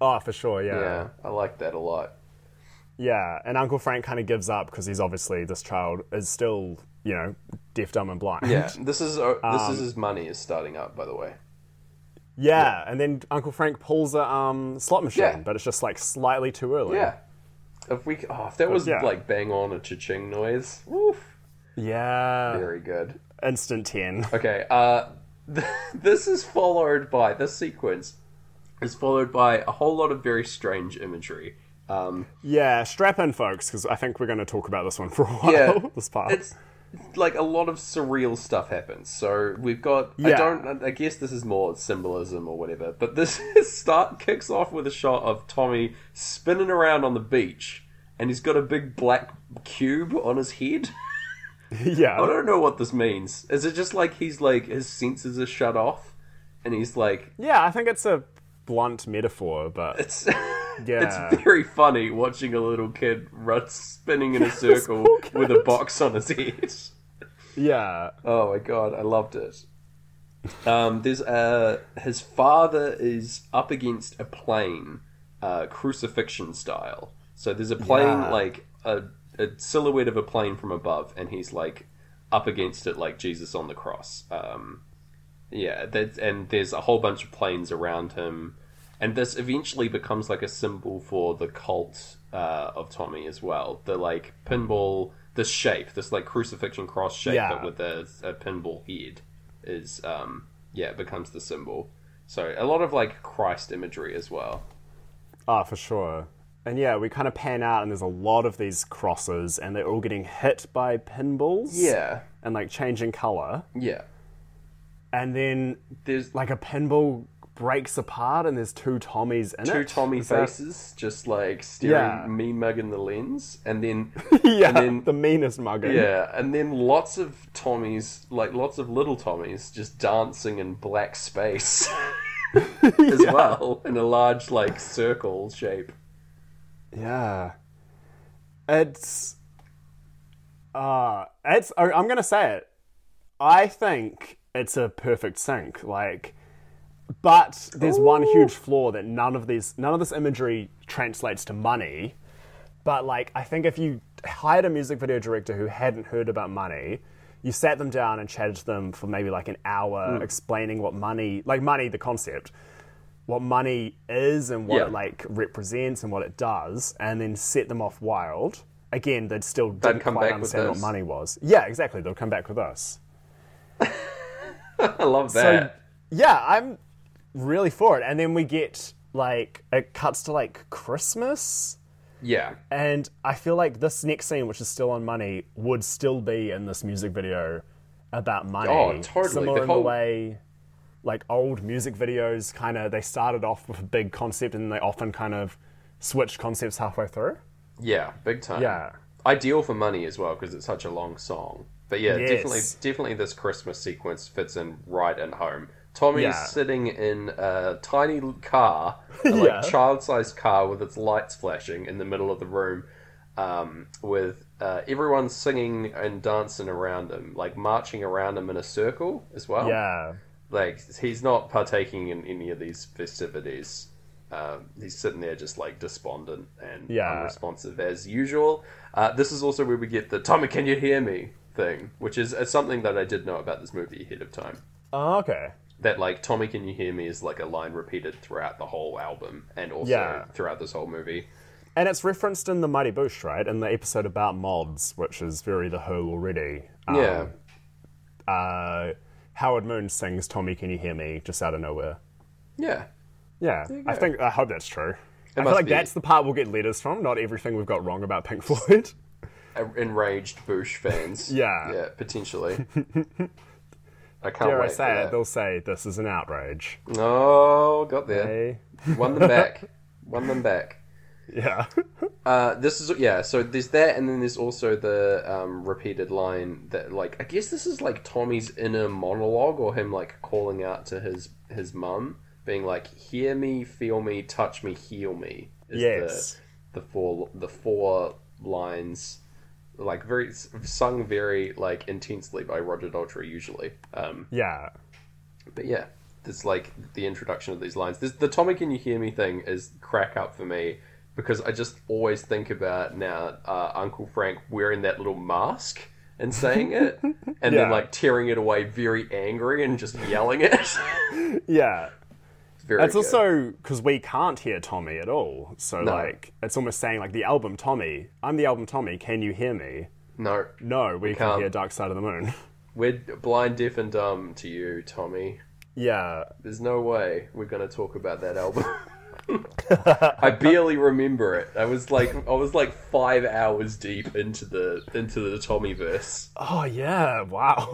Speaker 1: Oh, for sure, yeah.
Speaker 2: Yeah, I like that a lot.
Speaker 1: Yeah, and Uncle Frank kind of gives up because he's obviously this child is still, you know, deaf, dumb, and blind.
Speaker 2: Yeah, this is uh, this
Speaker 1: Um,
Speaker 2: is his money is starting up, by the way.
Speaker 1: yeah, and then Uncle Frank pulls a um, slot machine,
Speaker 2: Yeah.
Speaker 1: but it's just like slightly too early.
Speaker 2: Yeah. If we oh, if that was
Speaker 1: yeah.
Speaker 2: like bang on a cha-ching noise, woof,
Speaker 1: Yeah.
Speaker 2: very good.
Speaker 1: Instant 10. [laughs]
Speaker 2: Okay, uh, [laughs] this is followed by this sequence is followed by a whole lot of very strange imagery. Um,
Speaker 1: Yeah, strap in, folks, because I think we're going to talk about this one for a [laughs] while.
Speaker 2: yeah,
Speaker 1: this part.
Speaker 2: It's like a lot of surreal stuff happens. So we've got. I don't. I guess this is more symbolism or whatever. But this [laughs] start kicks off with a shot of Tommy spinning around on the beach, and he's got a big black cube on his head. [laughs]
Speaker 1: Yeah.
Speaker 2: I don't know what this means. Is it just like he's like his senses are shut off, and he's like
Speaker 1: Yeah, I think it's a blunt metaphor, but
Speaker 2: it's. [laughs]
Speaker 1: Yeah.
Speaker 2: It's very funny watching a little kid run spinning in a [laughs] circle with a box on his head.
Speaker 1: yeah.
Speaker 2: Oh my god, I loved it. Um, there's uh, his father is up against a plane, uh, crucifixion style. So there's a plane
Speaker 1: Yeah.
Speaker 2: like a, a silhouette of a plane from above, and he's like up against it like Jesus on the cross. Um, yeah, that, and there's a whole bunch of planes around him, and this eventually becomes like a symbol for the cult uh, of Tommy as well. The like pinball, this shape, this like crucifixion cross shape,
Speaker 1: Yeah.
Speaker 2: but with a, a pinball head, is um, yeah, it becomes the symbol. So a lot of like Christ imagery as well.
Speaker 1: Ah, for sure. And yeah, we kind of pan out, and there's a lot of these crosses, and they're all getting hit by pinballs.
Speaker 2: Yeah,
Speaker 1: And like changing color.
Speaker 2: yeah.
Speaker 1: And then
Speaker 2: There's
Speaker 1: like a pinball breaks apart, and there's two Tommies in
Speaker 2: two
Speaker 1: it.
Speaker 2: Tommy
Speaker 1: Is that-
Speaker 2: faces just like staring
Speaker 1: Yeah.
Speaker 2: me mugging the lens, and then [laughs]
Speaker 1: yeah,
Speaker 2: and then
Speaker 1: the meanest mugging.
Speaker 2: Yeah, and then lots of Tommies, like lots of little Tommies, just dancing in black space [laughs] [laughs] as well, in a large like circle shape.
Speaker 1: Yeah. It's uh it's I'm going to say it. I think it's a perfect sync like but there's one huge flaw that none of these none of this imagery translates to money. But like I think if you hired a music video director who hadn't heard about money, you sat them down and chatted to them for maybe like an hour hmm. explaining what money like money the concept what money is and what
Speaker 2: Yeah.
Speaker 1: it like represents and what it does, and then set them off wild. Again, they'd still didn't
Speaker 2: come
Speaker 1: quite
Speaker 2: back with
Speaker 1: understand what money was. Yeah, exactly. They'll come back with us. [laughs] [laughs]
Speaker 2: I love that.
Speaker 1: So yeah, I'm really for it. And then we get like it cuts to like Christmas,
Speaker 2: yeah,
Speaker 1: and I feel like this next scene, which is still on money, would still be in this music video about money.
Speaker 2: Oh, totally.
Speaker 1: Similar
Speaker 2: The
Speaker 1: in
Speaker 2: whole-
Speaker 1: the way like old music videos kind of they started off with a big concept and they often kind of switched concepts halfway through.
Speaker 2: yeah, big time.
Speaker 1: Yeah.
Speaker 2: ideal for money as well because it's such a long song. But yeah,
Speaker 1: Yes.
Speaker 2: definitely, definitely, this Christmas sequence fits in right at home. Tommy's
Speaker 1: Yeah.
Speaker 2: sitting in a tiny car, a [laughs] like
Speaker 1: Yeah.
Speaker 2: child-sized car with its lights flashing in the middle of the room, um, with uh, everyone singing and dancing around him, like marching around him in a circle as well.
Speaker 1: Yeah.
Speaker 2: like he's not partaking in any of these festivities. Um, he's sitting there just like despondent and
Speaker 1: Yeah.
Speaker 2: unresponsive as usual. Uh, this is also where we get the "Tommy, can you hear me?" Thing, which is uh, something that I did know about this movie ahead of time.
Speaker 1: Oh, okay.
Speaker 2: That like "Tommy, can you hear me?" is like a line repeated throughout the whole album and also
Speaker 1: Yeah.
Speaker 2: throughout this whole movie.
Speaker 1: And it's referenced in the Mighty Boosh, right? In the episode about mods, which is very The Who already. Um,
Speaker 2: yeah,
Speaker 1: Uh, Howard Moon sings "Tommy, Can You Hear Me?" just out of nowhere.
Speaker 2: yeah,
Speaker 1: Yeah,
Speaker 2: you
Speaker 1: I
Speaker 2: go.
Speaker 1: think I hope that's true. I feel
Speaker 2: must
Speaker 1: like
Speaker 2: be.
Speaker 1: that's the part we'll get letters from. Not everything we've got wrong about Pink Floyd. [laughs]
Speaker 2: Enraged Boosh fans.
Speaker 1: Yeah.
Speaker 2: yeah, potentially. [laughs] I can't
Speaker 1: Dare I
Speaker 2: wait for
Speaker 1: say it? They'll say this is an outrage.
Speaker 2: Oh, got there.
Speaker 1: Hey.
Speaker 2: Won them back. [laughs] Won them back.
Speaker 1: Yeah. [laughs]
Speaker 2: Uh, this is yeah. So there's that, and then there's also the um, repeated line that, like, I guess this is like Tommy's inner monologue, or him like calling out to his his mum, being like, "Hear me, feel me, touch me, heal me." Is
Speaker 1: Yes.
Speaker 2: The, the four the four lines, like very sung very like intensely by Roger Daltrey usually. Um,
Speaker 1: Yeah.
Speaker 2: but yeah, it's like the introduction of these lines. This, the Tommy Can You Hear Me thing is crack up for me because I just always think about now uh, Uncle Frank wearing that little mask and saying [laughs] it, and
Speaker 1: Yeah.
Speaker 2: then like tearing it away, very angry and just yelling it. [laughs]
Speaker 1: Yeah.
Speaker 2: It's very
Speaker 1: It's
Speaker 2: good.
Speaker 1: also because we can't hear Tommy at all. So,
Speaker 2: No.
Speaker 1: like, it's almost saying, like, the album Tommy, I'm the album Tommy, can you hear me?
Speaker 2: no,
Speaker 1: No, we, can
Speaker 2: can't.
Speaker 1: hear Dark Side of the Moon. [laughs]
Speaker 2: we're blind, deaf, and dumb to you, Tommy.
Speaker 1: yeah.
Speaker 2: There's no way we're going to talk about that album. [laughs] I barely remember it. I was like, I was like five hours deep into the into the Tommy verse.
Speaker 1: Oh, yeah. Wow.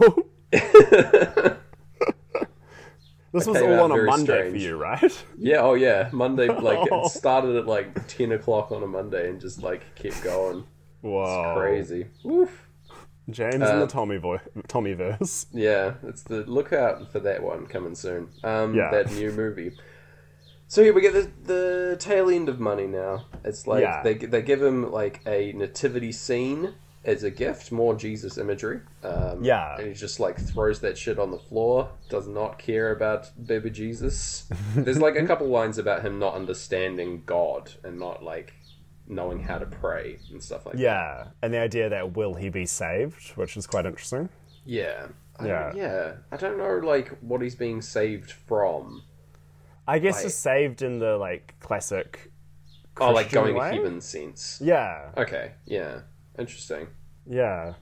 Speaker 1: [laughs] this was all on a Monday
Speaker 2: strange.
Speaker 1: for you, right? [laughs]
Speaker 2: Yeah, oh yeah, Monday. Like it [laughs] started at like ten o'clock on a Monday and just like kept going.
Speaker 1: Whoa.
Speaker 2: Crazy. Woof.
Speaker 1: James and
Speaker 2: Uh,
Speaker 1: the Tommy vo- Tommy verse. [laughs]
Speaker 2: Yeah, it's the look out for that one coming soon. Um,
Speaker 1: Yeah.
Speaker 2: that new movie. So here we get the the tail end of money now. It's like
Speaker 1: Yeah.
Speaker 2: they they give him like a nativity scene as a gift, more Jesus imagery. Um,
Speaker 1: Yeah.
Speaker 2: and he just like throws that shit on the floor. Does not care about baby Jesus. [laughs] There's like a couple lines about him not understanding God and not like knowing how to pray and stuff like that.
Speaker 1: Yeah. And the idea that will he be saved, which is quite interesting.
Speaker 2: Yeah. I
Speaker 1: Yeah.
Speaker 2: yeah. I don't know like what he's being saved from.
Speaker 1: I guess
Speaker 2: Like-
Speaker 1: saved in the, like, classic.
Speaker 2: Oh, like going
Speaker 1: way?
Speaker 2: to heaven sense.
Speaker 1: Yeah.
Speaker 2: Okay, yeah. Interesting.
Speaker 1: Yeah.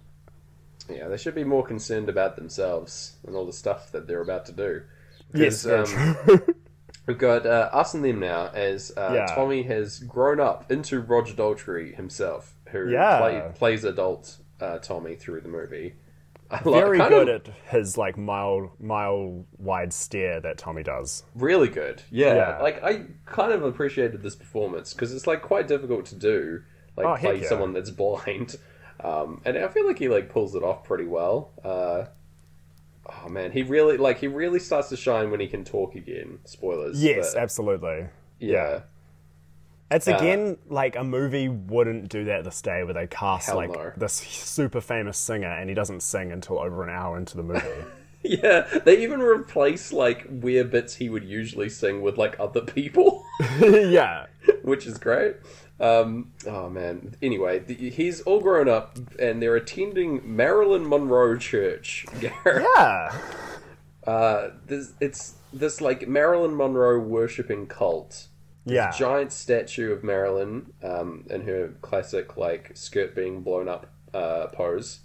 Speaker 2: Yeah, they should be more concerned about themselves and all the stuff that they're about to do.
Speaker 1: Yes,
Speaker 2: Because, um, [laughs] we've got uh, us and them now as uh,
Speaker 1: Yeah.
Speaker 2: Tommy has grown up into Roger Daltrey himself, who
Speaker 1: Yeah.
Speaker 2: play, plays adult uh, Tommy through the movie. [laughs] I
Speaker 1: Very good
Speaker 2: of-
Speaker 1: at his, like, mile, mile wide stare that Tommy does.
Speaker 2: Really good. Yeah.
Speaker 1: Yeah.
Speaker 2: Like, I kind of appreciated this performance because it's, like, quite difficult to do. Like,
Speaker 1: Oh,
Speaker 2: play
Speaker 1: yeah.
Speaker 2: someone that's [laughs] blind. Um, and I feel like he, like, pulls it off pretty well. Uh, oh, man. He really, like, he really starts to shine when he can talk again. Spoilers.
Speaker 1: Yes,
Speaker 2: but,
Speaker 1: absolutely.
Speaker 2: yeah.
Speaker 1: It's
Speaker 2: Uh,
Speaker 1: again like a movie wouldn't do that this day where they cast like
Speaker 2: no.
Speaker 1: this super famous singer and he doesn't sing until over an hour into the movie. [laughs]
Speaker 2: Yeah. They even replace, like, weird bits he would usually sing with, like, other people. [laughs]
Speaker 1: yeah.
Speaker 2: which is great. Um, oh man. Anyway, the, he's all grown up, and they're attending Marilyn Monroe Church. Gareth. [laughs]
Speaker 1: Yeah.
Speaker 2: Uh, this, it's this like Marilyn Monroe worshipping cult.
Speaker 1: Yeah.
Speaker 2: Giant statue of Marilyn um, in her classic like skirt being blown up uh, pose,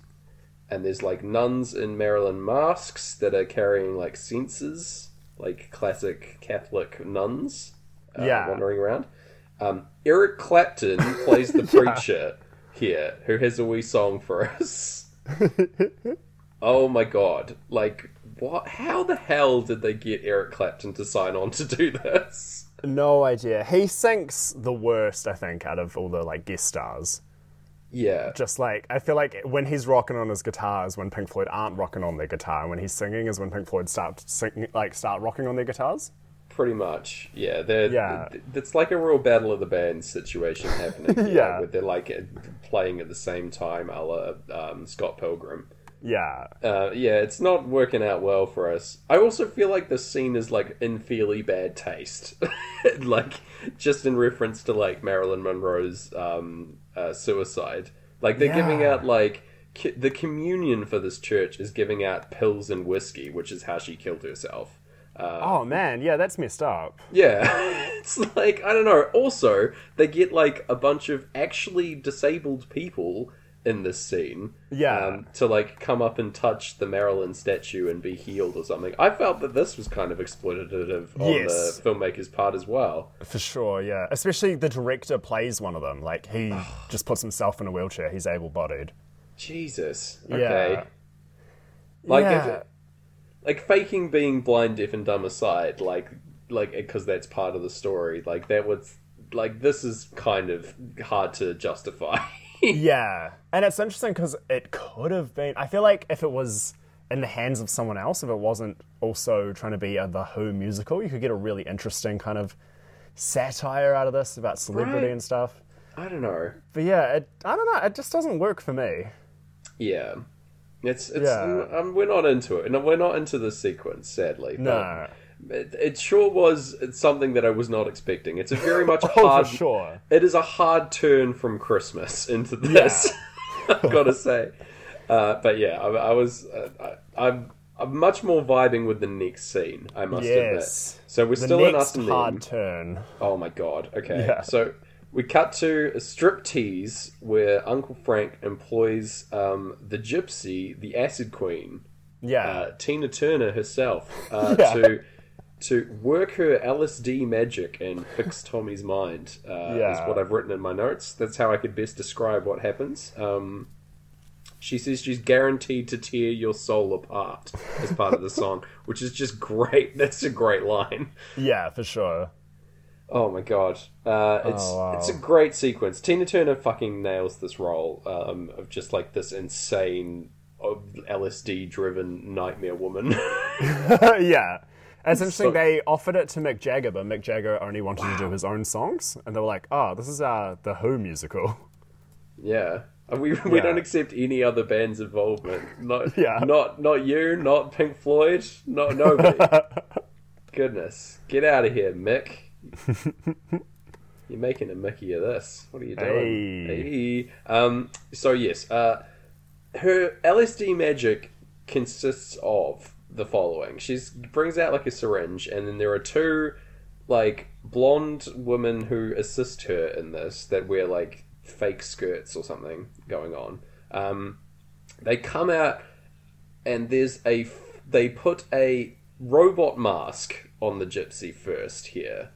Speaker 2: and there's like nuns in Marilyn masks that are carrying like censers, like classic Catholic nuns. Uh,
Speaker 1: Yeah.
Speaker 2: wandering around. Um, Eric Clapton plays the [laughs] preacher here, who has a wee song for us. [laughs] oh my god! Like, what? How the hell did they get Eric Clapton to sign on to do this?
Speaker 1: No idea. He sinks the worst, I think, out of all the like guest stars.
Speaker 2: Yeah,
Speaker 1: Just like I feel like when he's rocking on his guitar is when Pink Floyd aren't rocking on their guitar, and when he's singing is when Pink Floyd start singing, like start rocking on their guitars.
Speaker 2: Pretty much. Yeah, they're,
Speaker 1: Yeah.
Speaker 2: it's like a real battle of the bands situation happening. [laughs] here,
Speaker 1: Yeah.
Speaker 2: where they're like uh, playing at the same time, a la um, Scott Pilgrim.
Speaker 1: Yeah.
Speaker 2: Uh, yeah, it's not working out well for us. I also feel like the scene is like in fairly bad taste, [laughs] like just in reference to like Marilyn Monroe's um, uh, suicide. Like they're giving out like the communion for this church is giving out pills and whiskey, which is how she killed herself.
Speaker 1: Oh man, yeah, that's messed up.
Speaker 2: Yeah, [laughs] it's like I don't know. Also, they get like a bunch of actually disabled people in this scene.
Speaker 1: Yeah.
Speaker 2: um, to like come up and touch the Marilyn statue and be healed or something. I felt that this was kind of exploitative on
Speaker 1: Yes.
Speaker 2: the filmmaker's part as well.
Speaker 1: For sure, yeah. Especially the director plays one of them. Like he just puts himself in a wheelchair. He's able-bodied.
Speaker 2: Jesus.
Speaker 1: Yeah.
Speaker 2: Okay. Like,
Speaker 1: Yeah.
Speaker 2: if- like faking being blind, deaf, and dumb aside, like, like because that's part of the story. Like that was like this is kind of hard to justify. [laughs]
Speaker 1: Yeah, and it's interesting because it could have been. I feel like if it was in the hands of someone else, if it wasn't also trying to be a The Who musical, you could get a really interesting kind of satire out of this about celebrity
Speaker 2: Right.
Speaker 1: and stuff.
Speaker 2: I don't know.
Speaker 1: But yeah, it, I don't know. It just doesn't work for me.
Speaker 2: Yeah. It's it's
Speaker 1: Yeah.
Speaker 2: um, we're not into it. No, we're not into the sequence, sadly.
Speaker 1: No.
Speaker 2: It, it sure was something that I was not expecting. It's a very much [laughs]
Speaker 1: Oh,
Speaker 2: hard.
Speaker 1: for sure.
Speaker 2: It is a hard turn from Christmas [laughs] into this. [laughs] I've got to say. Uh, but yeah, I, I was. Uh, I, I'm. I'm much more vibing with the next scene. I must
Speaker 1: Yes.
Speaker 2: admit. So we're
Speaker 1: The
Speaker 2: still in us and
Speaker 1: hard
Speaker 2: them.
Speaker 1: turn.
Speaker 2: Oh my god. Okay.
Speaker 1: Yeah.
Speaker 2: So we cut to a strip tease where Uncle Frank employs um, the gypsy, the acid queen,
Speaker 1: Yeah.
Speaker 2: uh, Tina Turner herself, uh, [laughs]
Speaker 1: Yeah.
Speaker 2: to to work her LSD magic and fix Tommy's mind. Uh, Is what I've written in my notes. That's how I could best describe what happens. Um, she says she's guaranteed to tear your soul apart as part of the [laughs] song, which is just great. [laughs] That's a great line.
Speaker 1: yeah, for sure.
Speaker 2: Oh my god, uh, it's
Speaker 1: Oh, wow.
Speaker 2: it's a great sequence. Tina Turner fucking nails this role um, of just like this insane LSD driven nightmare woman. [laughs] [laughs]
Speaker 1: yeah. It's interesting.
Speaker 2: So-
Speaker 1: they offered it to Mick Jagger, but Mick Jagger only wanted to do his own songs, and they were like, "Oh, this is uh, the Who musical."
Speaker 2: yeah, we we
Speaker 1: Yeah.
Speaker 2: don't accept any other band's involvement. Not [laughs]
Speaker 1: Yeah.
Speaker 2: not not you, not Pink Floyd, not nobody. Goodness, get out of here, Mick. [laughs] You're making a Mickey of this. What are you doing?
Speaker 1: Hey.
Speaker 2: Hey. Um, so yes, uh, her LSD magic consists of the following. She brings out like a syringe, and then there are two like blonde women who assist her in this that wear like fake skirts or something going on. Um, they come out, and there's a f- they put a robot mask on the gypsy first here.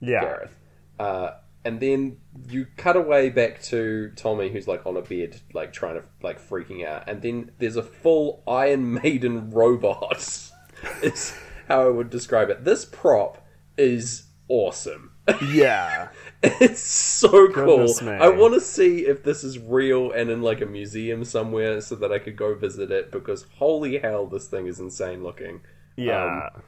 Speaker 1: Yeah.
Speaker 2: Gareth. Uh, and then you cut away back to Tommy, who's like on a bed, like trying to like freaking out. And then there's a full Iron [laughs] Maiden robot. [laughs] is how I would describe it. This prop is awesome. [laughs]
Speaker 1: Yeah.
Speaker 2: it's so cool.
Speaker 1: Me.
Speaker 2: I want to see if this is real and in like a museum somewhere, so that I could go visit it. Because holy hell, this thing is insane looking.
Speaker 1: Yeah.
Speaker 2: Um,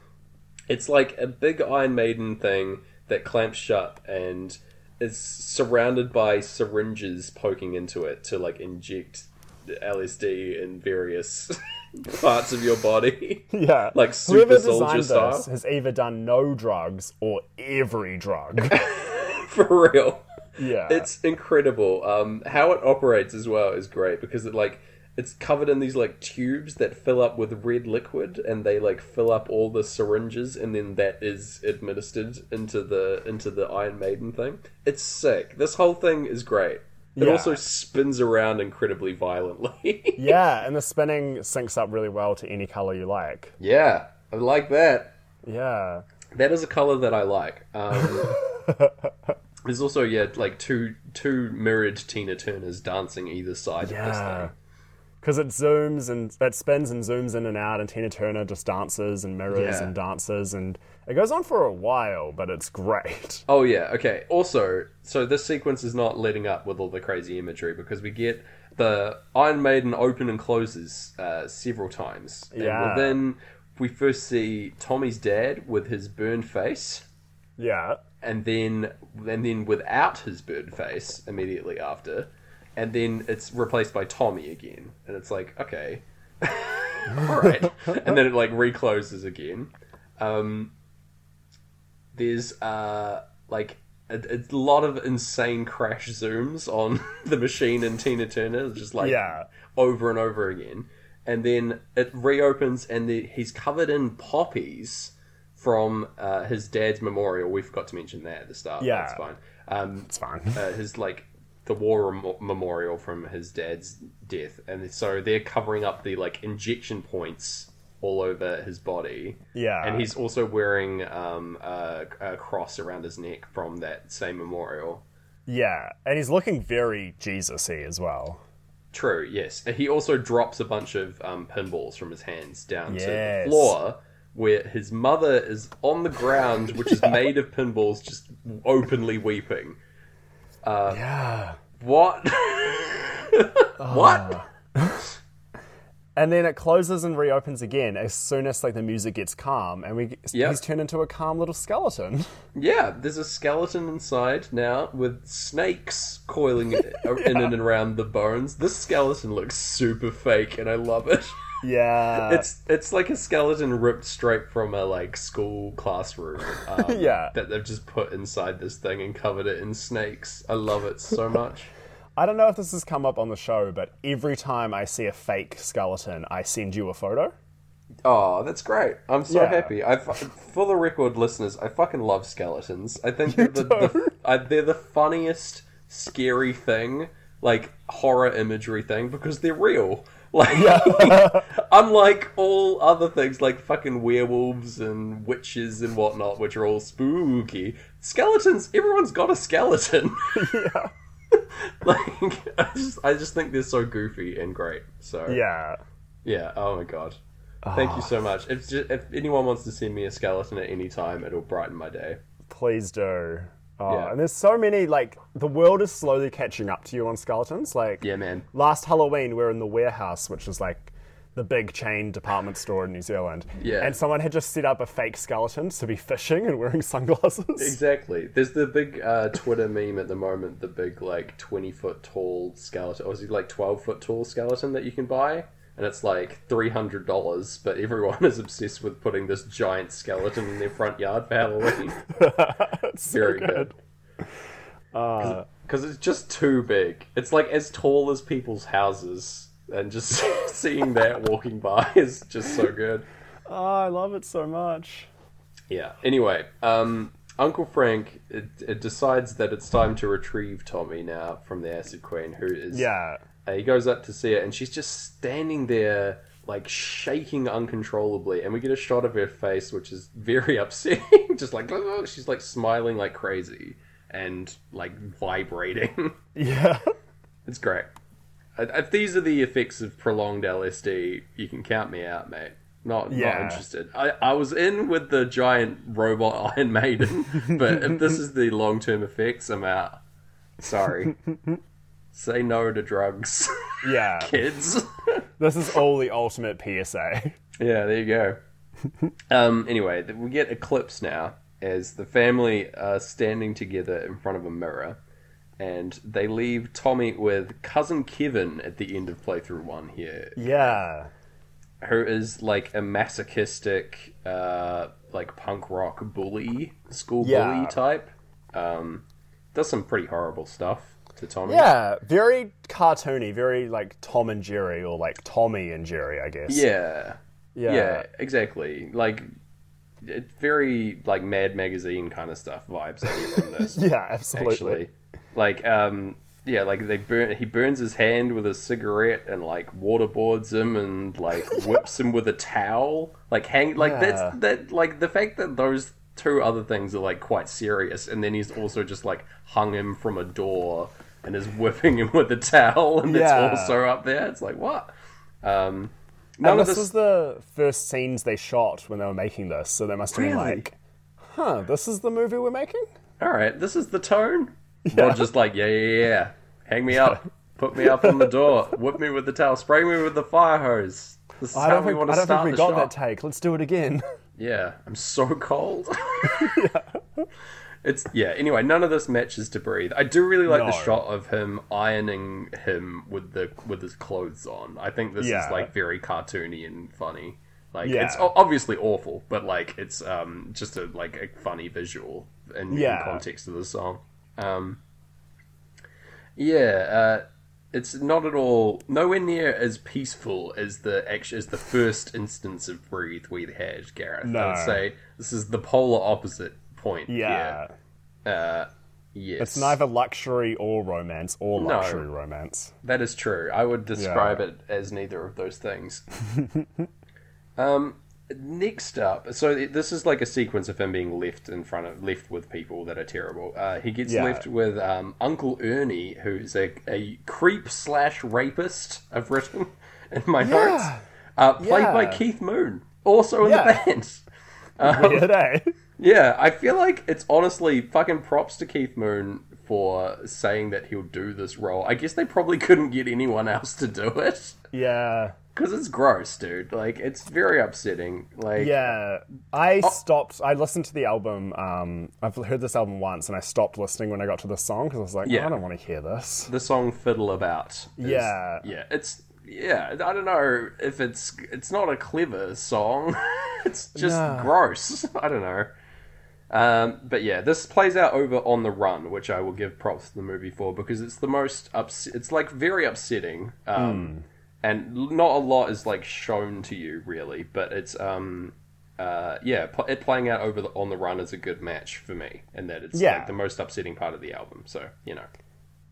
Speaker 2: it's like a big Iron Maiden thing that clamps shut and is surrounded by syringes poking into it to like inject LSD in various [laughs] parts of your body. [laughs]
Speaker 1: yeah.
Speaker 2: like
Speaker 1: Whoever
Speaker 2: Super Soldier style.
Speaker 1: this has either done no drugs or every drug. [laughs]
Speaker 2: For real.
Speaker 1: yeah.
Speaker 2: It's incredible. Um, how it operates as well is great because it like it's covered in these like tubes that fill up with red liquid and they like fill up all the syringes and then that is administered into the into the Iron Maiden thing. It's sick. This whole thing is great. It
Speaker 1: Yeah.
Speaker 2: also spins around incredibly violently. [laughs]
Speaker 1: yeah, and the spinning syncs up really well to any color you like.
Speaker 2: yeah, I like that.
Speaker 1: Yeah.
Speaker 2: That is a color that I like. Um, [laughs] there's also yeah like two two mirrored Tina Turners dancing either side of this thing.
Speaker 1: Because it zooms and it spins and zooms in and out, and Tina Turner just dances and mirrors
Speaker 2: Yeah.
Speaker 1: and dances, and it goes on for a while, but it's great. [laughs]
Speaker 2: Oh yeah, okay. Also, so this sequence is not letting up with all the crazy imagery because we get the Iron Maiden open and closes uh, several times. And
Speaker 1: Yeah.
Speaker 2: then we first see Tommy's dad with his burned face,
Speaker 1: Yeah.
Speaker 2: and then and then without his burned face immediately after, and then it's replaced by Tommy again, and it's like okay, [laughs] all right, and then it like recloses again. Um, there's uh like a, a lot of insane crash zooms on [laughs] the machine and Tina Turner, just like
Speaker 1: Yeah.
Speaker 2: over and over again. And then it reopens, and the, he's covered in poppies from uh, his dad's memorial. We forgot to mention that at the start.
Speaker 1: Yeah.
Speaker 2: that's fine. Um,
Speaker 1: It's fine.
Speaker 2: uh, his like the war rem- memorial from his dad's death, and so they're covering up the like injection points all over his body.
Speaker 1: Yeah.
Speaker 2: and he's also wearing um, a, a cross around his neck from that same memorial.
Speaker 1: Yeah. And he's looking very Jesus y as well.
Speaker 2: True, yes. And he also drops a bunch of um, pinballs from his hands down to the floor, where his mother is on the ground, which is [laughs] made of pinballs, just openly weeping.
Speaker 1: Um, yeah.
Speaker 2: What? [laughs] what? Ah.
Speaker 1: And then it closes and reopens again as soon as like the music gets calm, and we
Speaker 2: Yep.
Speaker 1: he's turned into a calm little skeleton.
Speaker 2: Yeah, there's a skeleton inside now with snakes coiling [laughs] in and around the bones. This skeleton looks super fake, and I love it. [laughs]
Speaker 1: yeah,
Speaker 2: It's it's like a skeleton ripped straight from a like school classroom. Um, [laughs]
Speaker 1: Yeah.
Speaker 2: that they've just put inside this thing and covered it in snakes. I love it so [laughs] much.
Speaker 1: I don't know if this has come up on the show, but every time I see a fake skeleton, I send you a photo.
Speaker 2: Oh, that's great! I'm so
Speaker 1: Yeah.
Speaker 2: happy. I, for the record, listeners, I fucking love skeletons. I think they're the, the I, they're the funniest, scary thing, like horror imagery thing, because they're real. Like, [laughs] unlike all other things, like fucking werewolves and witches and whatnot, which are all spooky. Skeletons, everyone's got a skeleton. [laughs]
Speaker 1: yeah,
Speaker 2: like, I just, I just think they're so goofy and great. So
Speaker 1: yeah.
Speaker 2: yeah. Oh my god. Thank you so ah. much. If if anyone wants to send me a skeleton at any time, it'll brighten my day.
Speaker 1: Please do. Oh,
Speaker 2: Yeah.
Speaker 1: and there's so many like the world is slowly catching up to you on skeletons. Like
Speaker 2: Yeah, man.
Speaker 1: last Halloween, we were in the warehouse, which is like the big chain department store in New Zealand.
Speaker 2: Yeah.
Speaker 1: And someone had just set up a fake skeleton to be fishing and wearing [laughs] sunglasses.
Speaker 2: Exactly. There's the big uh, Twitter meme at the moment. The big like 20 foot tall skeleton, or is it like 12 foot tall skeleton that you can buy? And it's like three hundred dollars, but everyone [laughs] is obsessed with putting this giant skeleton in their front yard for Halloween. [laughs]
Speaker 1: it's so
Speaker 2: Very
Speaker 1: good.
Speaker 2: good. Because it's just too big. It's like as tall as people's houses, and just [laughs] seeing that walking by is just so good.
Speaker 1: Oh, I love it so much.
Speaker 2: Yeah. Anyway, um, Uncle Frank it, it decides that it's time to retrieve Tommy now from the Acid Queen, who is
Speaker 1: Yeah.
Speaker 2: Uh, he goes up to see her, and she's just standing there, like shaking uncontrollably. And we get a shot of her face, which is very [laughs] upsetting. just like she's like smiling like crazy and like vibrating. [laughs]
Speaker 1: Yeah.
Speaker 2: it's great. Uh, If these are the effects of prolonged LSD, you can count me out, mate. Not,
Speaker 1: Yeah.
Speaker 2: not interested. I, I was in with the giant robot [laughs] Iron Maiden, but if this is the long term effects, I'm out. Sorry. Say no to drugs, [laughs]
Speaker 1: Yeah.
Speaker 2: kids. [laughs]
Speaker 1: This is all the ultimate PSA.
Speaker 2: yeah, there you go. [laughs] Um, anyway, th- we get a clips now as the family are standing together in front of a mirror, and they leave Tommy with cousin Kevin at the end of playthrough one here,
Speaker 1: Yeah.
Speaker 2: who is like a masochistic, uh, like punk rock bully, school
Speaker 1: Yeah.
Speaker 2: bully type. Um, does some pretty horrible stuff to Tommy.
Speaker 1: Yeah. Very cartoony, very like Tom and Jerry or like Tommy and Jerry, I guess.
Speaker 2: Yeah.
Speaker 1: Yeah.
Speaker 2: Yeah, exactly. Like, it's very like Mad Magazine kind of stuff vibes from [laughs] this.
Speaker 1: Yeah, absolutely.
Speaker 2: actually, like, um, yeah, like they burn. He burns his hand with a cigarette and like waterboards him and like [laughs] whips him with a towel. Like hang, like
Speaker 1: Yeah.
Speaker 2: that's that. Like the fact that those two other things are like quite serious, and then he's also just like hung him from a door and is whipping him with a towel, and
Speaker 1: Yeah.
Speaker 2: it's also up there. It's like what? Um, none
Speaker 1: And this
Speaker 2: this
Speaker 1: was the first scenes they shot when they were making this, so they must have been like, huh, this is the movie we're making?
Speaker 2: all right, this is the tone. Or just like, yeah, yeah, yeah. Hang me up. [laughs] Put me up on the door. Whip me with the towel. Spray me with the fire hose. This is
Speaker 1: I
Speaker 2: how
Speaker 1: don't
Speaker 2: we
Speaker 1: think,
Speaker 2: want
Speaker 1: I
Speaker 2: to
Speaker 1: don't
Speaker 2: start
Speaker 1: think we
Speaker 2: the
Speaker 1: got
Speaker 2: shot.
Speaker 1: that take. Let's do it again. [laughs]
Speaker 2: Yeah, I'm so cold. [laughs] It's yeah. Anyway, none of this matches to breathe. I do really like the shot of him ironing him with the with his clothes on. I think this
Speaker 1: Yeah.
Speaker 2: is like very cartoony and funny. Like
Speaker 1: Yeah.
Speaker 2: it's obviously awful, but like it's um just a like a funny visual in, in context of the song. Um, yeah, uh, it's not at all nowhere near as peaceful as the act- as the first instance of breathe we had, Gareth.
Speaker 1: No.
Speaker 2: I'd say this is the polar opposite point.
Speaker 1: yeah.
Speaker 2: here. Uh, yes,
Speaker 1: It's neither luxury or romance or
Speaker 2: No.
Speaker 1: luxury romance.
Speaker 2: That is true. I would describe
Speaker 1: Yeah.
Speaker 2: it as neither of those things. [laughs] um, next up, so this is like a sequence of him being left in front of left with people that are terrible. Uh, he gets
Speaker 1: Yeah.
Speaker 2: left with um, Uncle Ernie, who's a, a creep slash rapist. I've written [laughs] in my notes, uh, played by Keith Moon. also in
Speaker 1: Yeah.
Speaker 2: the band. [laughs] Um,
Speaker 1: Weird, eh?
Speaker 2: Yeah, I feel like it's honestly fucking props to Keith Moon for saying that he'll do this role. I guess they probably couldn't get anyone else to do it
Speaker 1: Yeah.
Speaker 2: because it's gross, dude. Like it's very upsetting. Like
Speaker 1: Yeah, I stopped. I listened to the album. Um, I've heard this album once, and I stopped listening when I got to this song because I was like,
Speaker 2: Yeah.
Speaker 1: I don't want to hear this.
Speaker 2: the song "Fiddle About." is-
Speaker 1: Yeah.
Speaker 2: yeah, it's yeah. I don't know if it's it's not a clever song. [laughs] it's just
Speaker 1: No.
Speaker 2: gross. [laughs] I don't know. Um, but yeah, this plays out over on the run, which I will give props to the movie for because it's the most ups- It's like very upsetting, um, and not a lot is like shown to you really. But it's um, uh, yeah, pl- it playing out over the on the run is a good match for me, and that it's
Speaker 1: Yeah.
Speaker 2: like the most upsetting part of the album. So you know,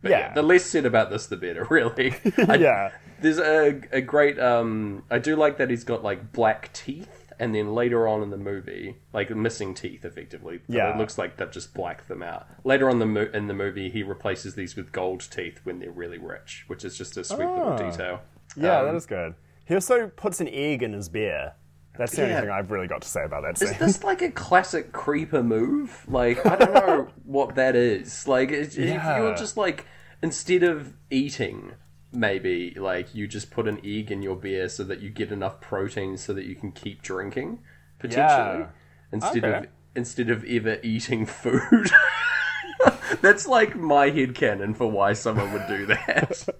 Speaker 2: but
Speaker 1: Yeah.
Speaker 2: yeah, the less said about this, the better. [laughs] Really, I- [laughs]
Speaker 1: Yeah.
Speaker 2: there's a a great um. I do like that he's got like black teeth, and then later on in the movie, like missing teeth, effectively.
Speaker 1: Yeah.
Speaker 2: it looks like they've just blacked them out. Later on the mo- in the movie, he replaces these with gold teeth when they're really rich, which is just a sweet little
Speaker 1: Ah.
Speaker 2: detail.
Speaker 1: Yeah,
Speaker 2: Um,
Speaker 1: that is good. He also puts an egg in his beer. That's the only thing I've really got to say about that
Speaker 2: Is
Speaker 1: scene.
Speaker 2: this like a classic creeper move? Like I don't know [laughs] what that is. Like if
Speaker 1: Yeah.
Speaker 2: you're just like instead of eating, maybe like you just put an egg in your beer so that you get enough protein so that you can keep drinking potentially
Speaker 1: Yeah.
Speaker 2: instead
Speaker 1: Okay.
Speaker 2: of instead of ever eating food. [laughs] That's like my head canon for why someone would do that. [laughs]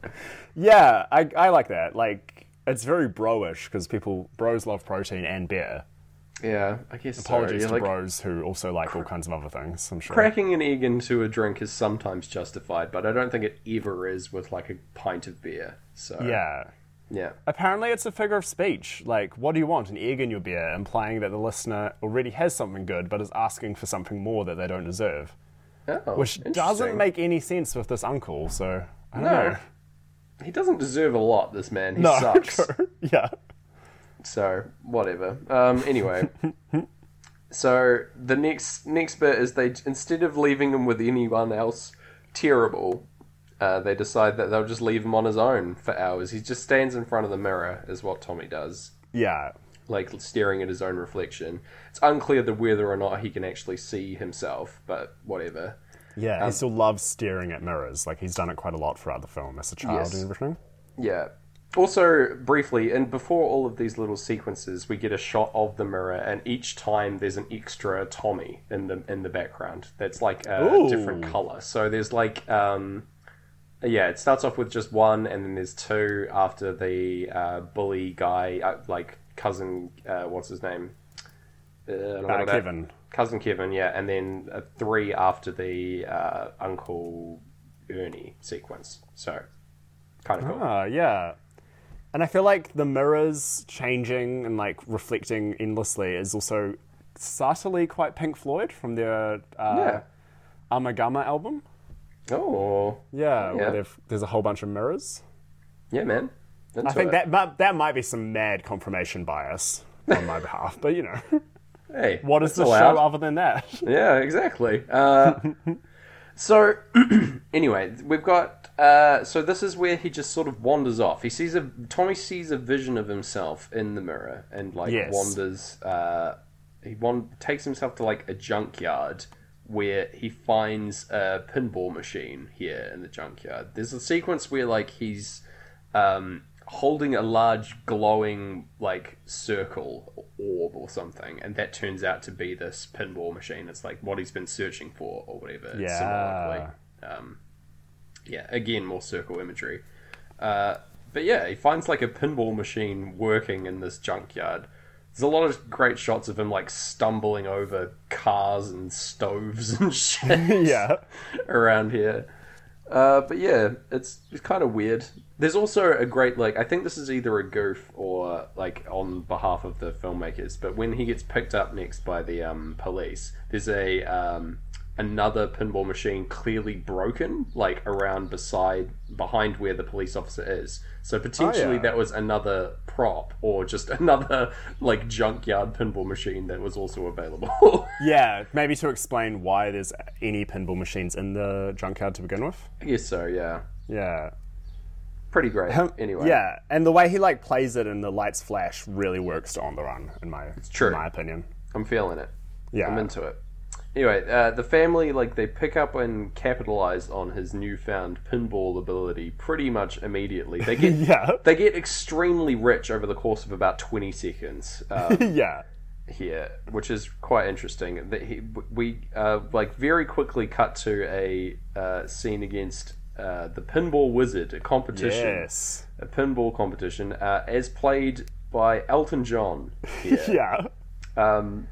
Speaker 1: Yeah, I, I like that. Like, it's very bro-ish because people bros love protein and beer.
Speaker 2: Yeah, I guess
Speaker 1: Apologies
Speaker 2: so.
Speaker 1: to
Speaker 2: Like,
Speaker 1: bros who also like all kinds of other things. I'm sure.
Speaker 2: cracking an egg into a drink is sometimes justified, but I don't think it ever is with like a pint of beer. So
Speaker 1: Yeah.
Speaker 2: yeah,
Speaker 1: Apparently, it's a figure of speech. Like, what do you want? An egg in your beer, implying that the listener already has something good, but is asking for something more that they don't deserve.
Speaker 2: oh,
Speaker 1: Which doesn't make any sense with this uncle. So I don't
Speaker 2: No.
Speaker 1: know.
Speaker 2: He doesn't deserve a lot. This man, he
Speaker 1: No, [laughs]
Speaker 2: sucks.
Speaker 1: true. Yeah.
Speaker 2: So whatever. Um, anyway, [laughs] so the next next bit is they instead of leaving him with anyone else terrible, uh, they decide that they'll just leave him on his own for hours. He just stands in front of the mirror, is what Tommy does.
Speaker 1: Yeah.
Speaker 2: like staring at his own reflection. It's unclear the whether or not he can actually see himself, but whatever.
Speaker 1: Yeah.
Speaker 2: Um,
Speaker 1: he still loves staring at mirrors. Like, he's done it quite a lot throughout the film as a child
Speaker 2: Yes.
Speaker 1: and everything.
Speaker 2: Yeah. Also, briefly, and before all of these little sequences, we get a shot of the mirror, and each time there's an extra Tommy in the in the background. That's like a
Speaker 1: Ooh.
Speaker 2: different color. So there's like, um, yeah, it starts off with just one, and then there's two after the uh, bully guy, uh, like cousin, uh, what's his name? Uh, I don't know
Speaker 1: Uh, Kevin.
Speaker 2: cousin Kevin, yeah, and then uh, three after the uh, Uncle Ernie sequence. So, kind of cool.
Speaker 1: Ah, yeah. And I feel like the mirrors changing and like reflecting endlessly is also subtly quite Pink Floyd from their uh,
Speaker 2: Yeah.
Speaker 1: Ummagumma album.
Speaker 2: Oh,
Speaker 1: Yeah,
Speaker 2: Yeah.
Speaker 1: where there's a whole bunch of mirrors.
Speaker 2: yeah, man.
Speaker 1: I think that, that that might be some mad confirmation bias on my behalf, but you know, [laughs]
Speaker 2: Hey,
Speaker 1: what is the
Speaker 2: allowed.
Speaker 1: show other than that?
Speaker 2: Yeah, exactly. Uh, [laughs] so, [clears throat] anyway, we've got. Uh, so this is where he just sort of wanders off. He sees a Tommy sees a vision of himself in the mirror and like
Speaker 1: Yes.
Speaker 2: wanders. Uh, he wan- takes himself to like a junkyard where he finds a pinball machine here in the junkyard. There's a sequence where like he's um, holding a large glowing like circle orb or something, and that turns out to be this pinball machine. It's like what he's been searching for or whatever.
Speaker 1: Yeah.
Speaker 2: Symbolically. Um, yeah, again, more circle imagery. Uh, but yeah, he finds like a pinball machine working in this junkyard. There's a lot of great shots of him like stumbling over cars and stoves [laughs] and shit [laughs]
Speaker 1: yeah,
Speaker 2: around here. Uh, but yeah, it's, it's kind of weird. There's also a great like I think this is either a goof or like on behalf of the filmmakers. But when he gets picked up next by the um, police, there's a um, another pinball machine clearly broken, like around beside behind where the police officer is. So oh, potentially
Speaker 1: yeah.
Speaker 2: that was another prop or just [laughs] another like junkyard pinball machine that was also available. [laughs]
Speaker 1: yeah. Maybe to explain why there's any pinball machines in the junkyard to begin with.
Speaker 2: I guess so. Yeah.
Speaker 1: Yeah.
Speaker 2: pretty great. anyway,
Speaker 1: Yeah, and the way he like plays it and the lights flash really works On the Run, in my it's
Speaker 2: true.
Speaker 1: in my opinion.
Speaker 2: I'm feeling it.
Speaker 1: Yeah.
Speaker 2: I'm into it. Anyway, uh, the family like they pick up and capitalize on his newfound pinball ability pretty much immediately. They get [laughs]
Speaker 1: Yeah.
Speaker 2: they get extremely rich over the course of about 20 seconds. Um, [laughs]
Speaker 1: yeah.
Speaker 2: here, which is quite interesting. That he, we uh, like very quickly cut to a uh, scene against uh, the Pinball Wizard, a competition,
Speaker 1: Yes.
Speaker 2: a pinball competition, uh, as played by Elton John. Here. [laughs]
Speaker 1: Yeah.
Speaker 2: Um,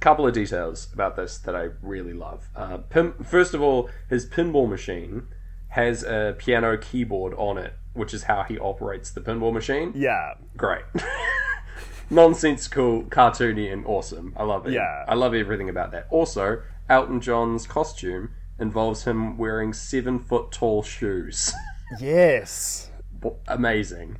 Speaker 2: couple of details about this that I really love. Uh, pin- first of all, his pinball machine has a piano keyboard on it, which is how he operates the pinball machine.
Speaker 1: Yeah.
Speaker 2: Great. [laughs] Nonsensical, cartoony, and awesome. I love it.
Speaker 1: Yeah.
Speaker 2: I love everything about that. Also, Elton John's costume involves him wearing seven foot tall shoes. [laughs]
Speaker 1: Yes.
Speaker 2: Amazing.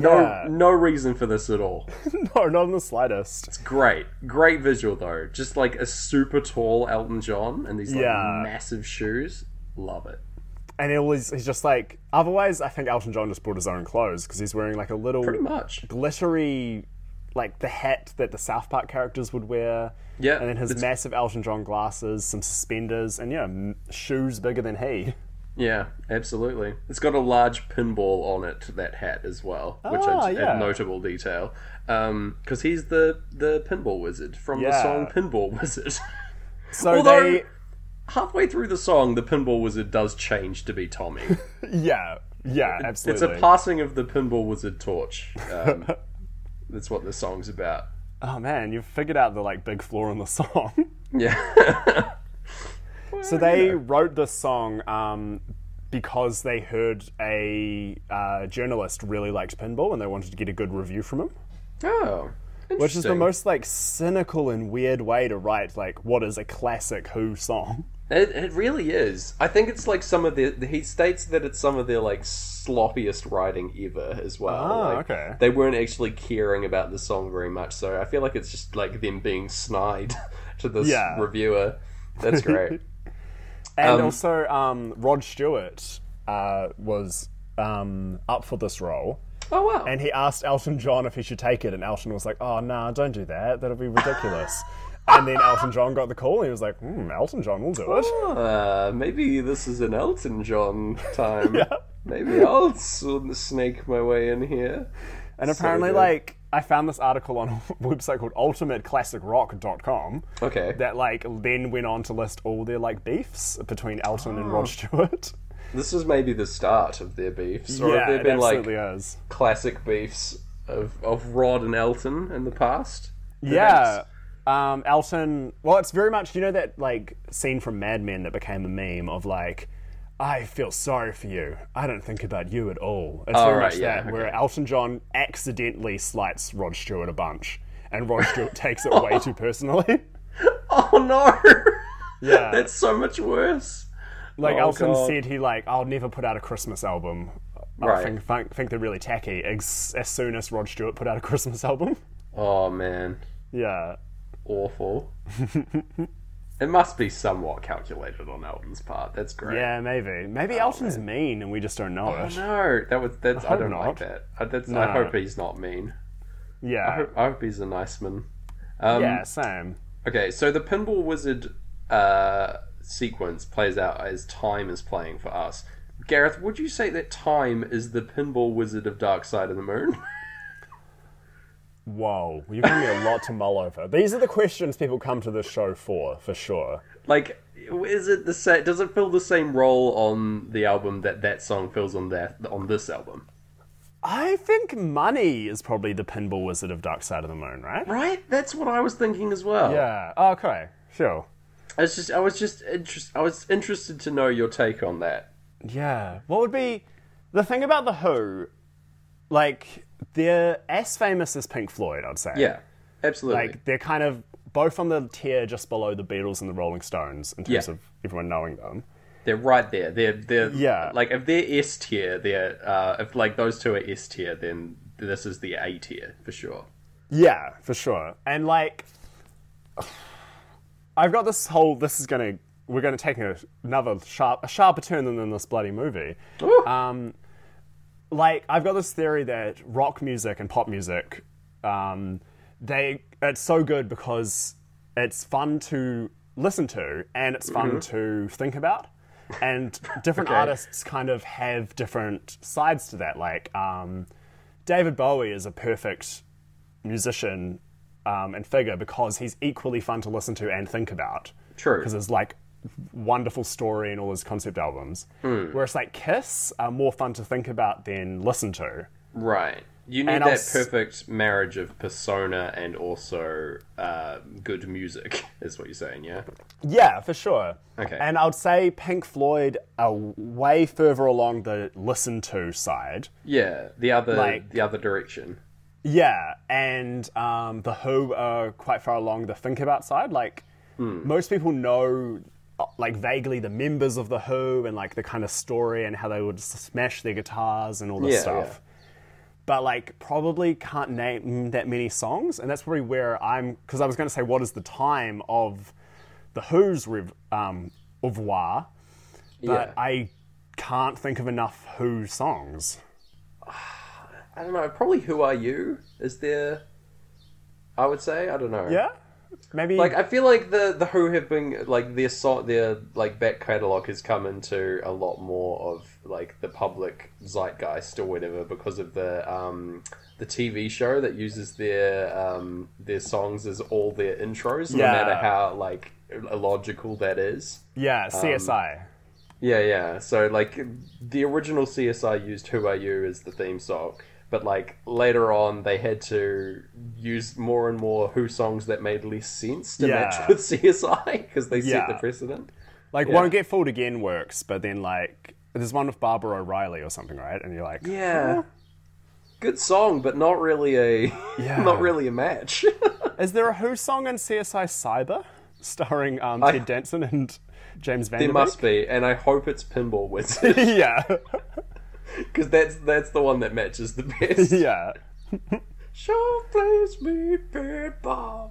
Speaker 2: No,
Speaker 1: Yeah.
Speaker 2: no reason for this at all. [laughs]
Speaker 1: No, not in the slightest.
Speaker 2: It's great, great visual though. Just like a super tall Elton John and these like
Speaker 1: Yeah.
Speaker 2: massive shoes. Love it.
Speaker 1: And it was he's just like otherwise I think Elton John just brought his own clothes because he's wearing like a little
Speaker 2: Pretty much.
Speaker 1: glittery like the hat that the South Park characters would wear.
Speaker 2: Yeah,
Speaker 1: And then his massive Elton John glasses, some suspenders, and yeah, m- shoes bigger than he.
Speaker 2: Yeah, absolutely. It's got a large pinball on it, that hat as well, which
Speaker 1: Ah,
Speaker 2: is
Speaker 1: yeah.
Speaker 2: a notable detail. Because he's the, the pinball wizard from the song Pinball Wizard. [laughs]
Speaker 1: So
Speaker 2: Although-
Speaker 1: they,
Speaker 2: Halfway through the song, the pinball wizard does change to be Tommy. [laughs]
Speaker 1: yeah, yeah, absolutely.
Speaker 2: it's a passing of the pinball wizard torch. Um, [laughs] that's what the song's about.
Speaker 1: oh man, you've figured out the like big flaw in the song.
Speaker 2: Yeah.
Speaker 1: So they wrote this song um, because they heard a uh, journalist really liked pinball and they wanted to get a good review from him.
Speaker 2: oh.
Speaker 1: Which is the most like cynical and weird way to write like what is a classic Who song.
Speaker 2: It, it really is. I think it's like some of the. He states that it's some of their like sloppiest writing ever as well.
Speaker 1: Ah,
Speaker 2: Like,
Speaker 1: okay.
Speaker 2: They weren't actually caring about the song very much, so I feel like it's just like them being snide [laughs] to this
Speaker 1: Yeah.
Speaker 2: reviewer. That's great. [laughs]
Speaker 1: And
Speaker 2: Um,
Speaker 1: also, um, Rod Stewart uh, was um, up for this role,
Speaker 2: oh wow.
Speaker 1: and he asked Elton John if he should take it, and Elton was like, "Oh no, don't do that. That'll be ridiculous." [laughs] and then Elton John got the call, and he was like, hmm, "Elton John will do it."
Speaker 2: Uh, maybe this is an Elton John [laughs] time.
Speaker 1: Yeah.
Speaker 2: Maybe I'll snake my way in here.
Speaker 1: And apparently,
Speaker 2: good.
Speaker 1: like, I found this article on [laughs] a website called ultimateclassicrock.com
Speaker 2: Okay.
Speaker 1: that, like, then went on to list all their, like, beefs between Elton and
Speaker 2: Oh.
Speaker 1: Rod Stewart. [laughs]
Speaker 2: This is maybe the start of their beefs, or
Speaker 1: yeah,
Speaker 2: have there been like
Speaker 1: is.
Speaker 2: classic beefs of, of Rod and Elton in the past?
Speaker 1: Yeah. Um, Elton, well, it's very much, you know, that, like, scene from Mad Men that became a meme of, like, I feel sorry for you. I don't think about you at all. It's
Speaker 2: Oh,
Speaker 1: very
Speaker 2: right,
Speaker 1: much
Speaker 2: yeah,
Speaker 1: that, where. Elton John accidentally slights Rod Stewart a bunch, and Rod Stewart [laughs] takes it way too personally. [laughs]
Speaker 2: Oh no! [laughs]
Speaker 1: Yeah.
Speaker 2: That's so much worse.
Speaker 1: Like
Speaker 2: Oh,
Speaker 1: Elton
Speaker 2: God.
Speaker 1: said, he like, I'll never put out a Christmas album. I
Speaker 2: Right.
Speaker 1: think, think, think they're really tacky. As, as soon as Rod Stewart put out a Christmas album.
Speaker 2: Oh man,
Speaker 1: Yeah.
Speaker 2: awful. It must be somewhat calculated on Elton's part. That's great.
Speaker 1: Yeah, maybe. Maybe Elton's mean and we just don't know
Speaker 2: Oh
Speaker 1: it.
Speaker 2: no, that was that's. I,
Speaker 1: hope
Speaker 2: don't
Speaker 1: not.
Speaker 2: like that. I, that's, I
Speaker 1: No.
Speaker 2: hope he's not mean. I
Speaker 1: Yeah.
Speaker 2: hope, I hope he's a nice man. Um,
Speaker 1: yeah, same.
Speaker 2: Okay, so the Pinball Wizard uh, sequence plays out as time is playing for us. Gareth, would you say that time is the Pinball Wizard of Dark Side of the Moon? [laughs]
Speaker 1: Whoa. You're giving me a lot to mull over. These are the questions people come to this show for, for sure.
Speaker 2: like, is it the same? Does it fill the same role on the album that that song fills on that on this album?
Speaker 1: I think money is probably the pinball wizard of Dark Side of the Moon, right?
Speaker 2: Right, that's what I was thinking as well.
Speaker 1: Yeah. Oh, okay. Sure.
Speaker 2: I was just, I was just interest, I was interested to know your take on that.
Speaker 1: Yeah. What would be the thing about the Who? Like they're as famous as Pink Floyd, I'd say.
Speaker 2: Yeah, absolutely.
Speaker 1: Like they're kind of both on the tier just below the Beatles and the Rolling Stones in terms
Speaker 2: Yeah.
Speaker 1: of everyone knowing them.
Speaker 2: They're right there. They're they're
Speaker 1: Yeah.
Speaker 2: Like if they're S tier, they're uh, if like those two are S tier, then this is the A tier for sure.
Speaker 1: Yeah, for sure. And like, I've got this whole. This is gonna. We're gonna take a, another sharp, a sharper turn than in this bloody movie.
Speaker 2: Ooh.
Speaker 1: Um, like I've got this theory that rock music and pop music, um, they it's so good because it's fun to listen to and it's fun to think about, and different
Speaker 2: Okay.
Speaker 1: artists kind of have different sides to that. Like um, David Bowie is a perfect musician um, and figure because he's equally fun to listen to and think about.
Speaker 2: True.
Speaker 1: Because there's like wonderful story in all his concept albums.
Speaker 2: Hmm.
Speaker 1: Whereas like Kiss are more fun to think about than listen to.
Speaker 2: Right. You need
Speaker 1: And
Speaker 2: that perfect marriage of persona and also uh, good music, [laughs] is what you're saying, yeah?
Speaker 1: Yeah, for sure.
Speaker 2: Okay.
Speaker 1: And I would say Pink Floyd are way further along the listen to side.
Speaker 2: Yeah, the other
Speaker 1: Like-
Speaker 2: the other direction.
Speaker 1: Yeah, and um, the Who are quite far along the think about side. Like
Speaker 2: Hmm.
Speaker 1: most people know, like vaguely the members of the Who and like the kind of story and how they would smash their guitars and all this
Speaker 2: Yeah,
Speaker 1: stuff.
Speaker 2: yeah.
Speaker 1: But like probably can't name that many songs, and that's probably where I'm. Because I was going to say, what is the time of the Who's rev, um, revoir? But
Speaker 2: Yeah.
Speaker 1: I can't think of enough Who songs. [sighs]
Speaker 2: I don't know, probably Who Are You is there I would say, I don't know.
Speaker 1: Yeah, maybe.
Speaker 2: Like I feel like the the Who have been like their song their like back catalogue has come into a lot more of like the public zeitgeist or whatever because of the um the TV show that uses their um their songs as all their intros, no
Speaker 1: Yeah.
Speaker 2: matter how like illogical that is.
Speaker 1: yeah, CSI.
Speaker 2: Yeah, yeah. So like the original CSI used "Who Are You" as the theme song, but like later on they had to use more and more Who songs that made less sense to
Speaker 1: Yeah.
Speaker 2: match with [laughs] CSI because they set the precedent.
Speaker 1: like,
Speaker 2: yeah.
Speaker 1: won't get fooled again works, but then like there's one with Baba O'Riley or something, right? And you're like,
Speaker 2: Yeah. Good song, but not really a [laughs]
Speaker 1: Yeah.
Speaker 2: not really a match. [laughs]
Speaker 1: is there a Who song in CSI Cyber starring um,
Speaker 2: I-
Speaker 1: Ted Danson and James Van
Speaker 2: there must be, and I hope it's Pinball Wizard
Speaker 1: yeah,
Speaker 2: because that's that's the one that matches the best. [laughs]
Speaker 1: yeah.
Speaker 2: Show plays me pinball.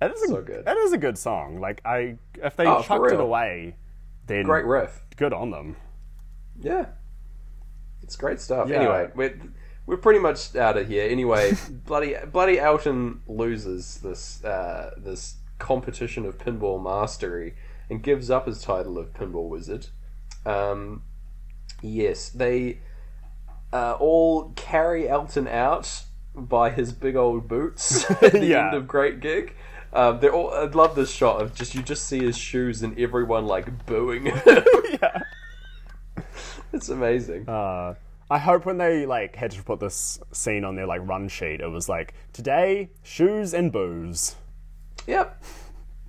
Speaker 1: It is a,
Speaker 2: So good.
Speaker 1: That is a good song. Like I, if they
Speaker 2: Oh,
Speaker 1: chucked it away, then
Speaker 2: Great riff.
Speaker 1: good on them.
Speaker 2: Yeah, it's great stuff.
Speaker 1: Yeah.
Speaker 2: Anyway, we're we're pretty much out of here. Anyway, [laughs] bloody bloody Elton loses this uh, this competition of pinball mastery and gives up his title of pinball wizard. Um, yes, they uh, all carry Elton out by his big old boots [laughs] at the
Speaker 1: Yeah.
Speaker 2: end of Great Gig. Um, they're all. I love this shot of just you just see his shoes and everyone like booing. [laughs]
Speaker 1: yeah. [laughs]
Speaker 2: it's amazing.
Speaker 1: Uh, I hope when they like had to put this scene on their like run sheet, it was like today shoes and booze.
Speaker 2: Yep.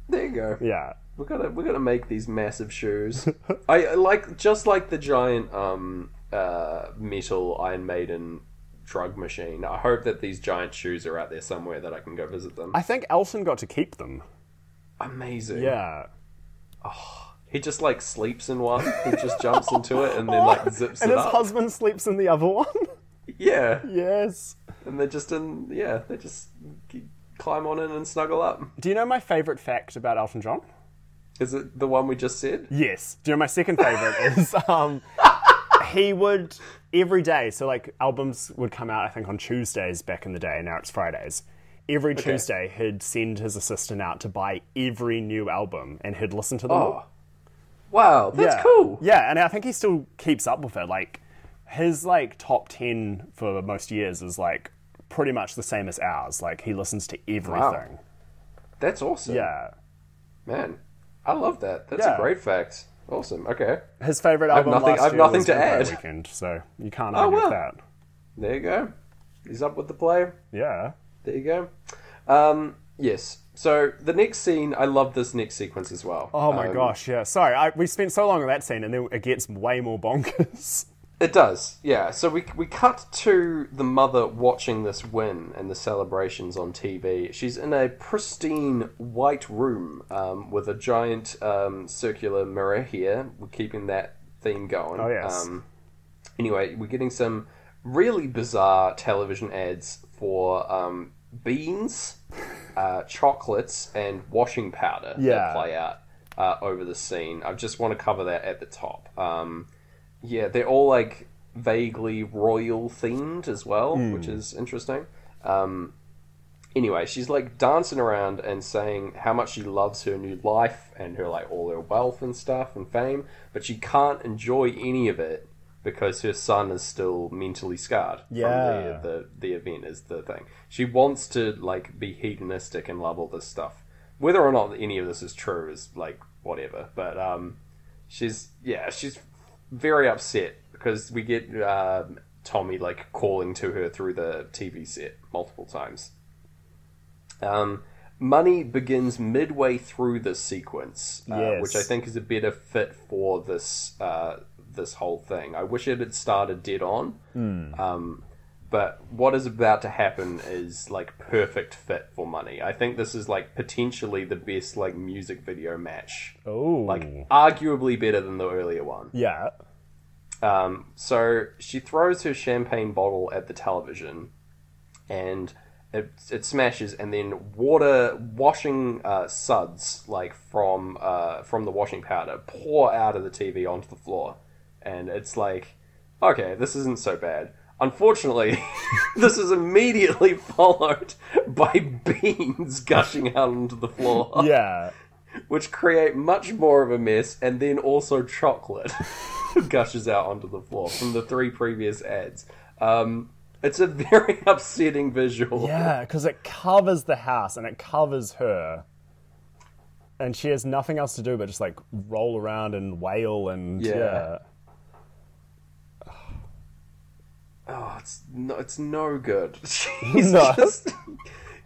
Speaker 2: There you go.
Speaker 1: Yeah.
Speaker 2: We're gonna we're gonna make these massive shoes. I I like just like the giant um uh metal Iron Maiden drug machine. I hope that these giant shoes are out there somewhere that I can go visit them.
Speaker 1: I think Elton got to keep them.
Speaker 2: Amazing.
Speaker 1: Yeah.
Speaker 2: Oh, He just like sleeps in one. He just jumps into it and then like [laughs] zips
Speaker 1: and
Speaker 2: it
Speaker 1: his
Speaker 2: up.
Speaker 1: husband sleeps in the other one. [laughs]
Speaker 2: Yeah.
Speaker 1: yes.
Speaker 2: And they're just in yeah, they just climb on in and snuggle up.
Speaker 1: Do you know my favorite fact about Elton John?
Speaker 2: Is it the one we just said?
Speaker 1: Yes. Do you know my second favorite is [laughs] um he would every day, so like albums would come out I think on Tuesdays back in the day, now it's Fridays. Every Tuesday he'd send his assistant out to buy every new album and he'd listen to them oh. all.
Speaker 2: Oh. Wow, that's
Speaker 1: yeah.
Speaker 2: cool.
Speaker 1: Yeah, and I think he still keeps up with it. Like his like top ten for most years is like pretty much the same as ours. Like he listens to everything.
Speaker 2: That's awesome.
Speaker 1: Yeah.
Speaker 2: Man, I love that. That's
Speaker 1: Yeah.
Speaker 2: a great fact. Awesome. Okay.
Speaker 1: His favorite
Speaker 2: have
Speaker 1: album
Speaker 2: nothing-
Speaker 1: last
Speaker 2: I have
Speaker 1: year
Speaker 2: nothing
Speaker 1: was
Speaker 2: to
Speaker 1: Vampire
Speaker 2: add.
Speaker 1: Weekend, so you can't
Speaker 2: Oh,
Speaker 1: argue
Speaker 2: well.
Speaker 1: with that.
Speaker 2: There you go. He's up with the play.
Speaker 1: Yeah.
Speaker 2: There you go. Um, yes. So the next scene, I love this next sequence as well.
Speaker 1: Oh my
Speaker 2: Um,
Speaker 1: gosh, yeah. Sorry, I, we spent so long on that scene, and then it gets way more bonkers. [laughs]
Speaker 2: It does, yeah. So we we cut to the mother watching this win and the celebrations on TV. She's in a pristine white room um, with a giant um, circular mirror here. We're keeping that theme going.
Speaker 1: Oh, yes.
Speaker 2: Um, anyway, we're getting some really bizarre television ads for um, beans, [laughs] uh, chocolates, and washing powder
Speaker 1: Yeah.
Speaker 2: that play out uh, over the scene. I just want to cover that at the top. Um, yeah, they're all like vaguely royal themed as well,
Speaker 1: Hmm.
Speaker 2: which is interesting. Um, anyway, she's like dancing around and saying how much she loves her new life and her like all her wealth and stuff and fame, but she can't enjoy any of it because her son is still mentally scarred
Speaker 1: Yeah.
Speaker 2: from the, the the event is the thing. She wants to like be hedonistic and love all this stuff. Whether or not any of this is true is like whatever, but um, she's yeah she's very upset because we get um, Tommy like calling to her through the TV set multiple times. Um, Money begins midway through this sequence, uh,
Speaker 1: Yes.
Speaker 2: which I think is a better fit for this uh, this whole thing. I wish it had started dead on, um, but what is about to happen is like perfect fit for Money. I think this is like potentially the best like music video match,
Speaker 1: Oh,
Speaker 2: like arguably better than the earlier one.
Speaker 1: yeah.
Speaker 2: Um, so she throws her champagne bottle at the television, and it, it smashes, and then water washing uh, suds like from uh, from the washing powder pour out of the TV onto the floor, and it's like, okay, this isn't so bad. Unfortunately, [laughs] this is immediately [laughs] followed by beans [laughs] gushing out onto the floor
Speaker 1: Yeah.
Speaker 2: which create much more of a mess, and then also chocolate gushes out onto the floor from the three previous ads. Um, it's a very upsetting visual.
Speaker 1: Yeah, because it covers the house and it covers her. And she has nothing else to do but just like roll around and wail and
Speaker 2: Yeah.
Speaker 1: yeah.
Speaker 2: Oh, it's no, it's no good. [laughs] She's
Speaker 1: No. [laughs]
Speaker 2: just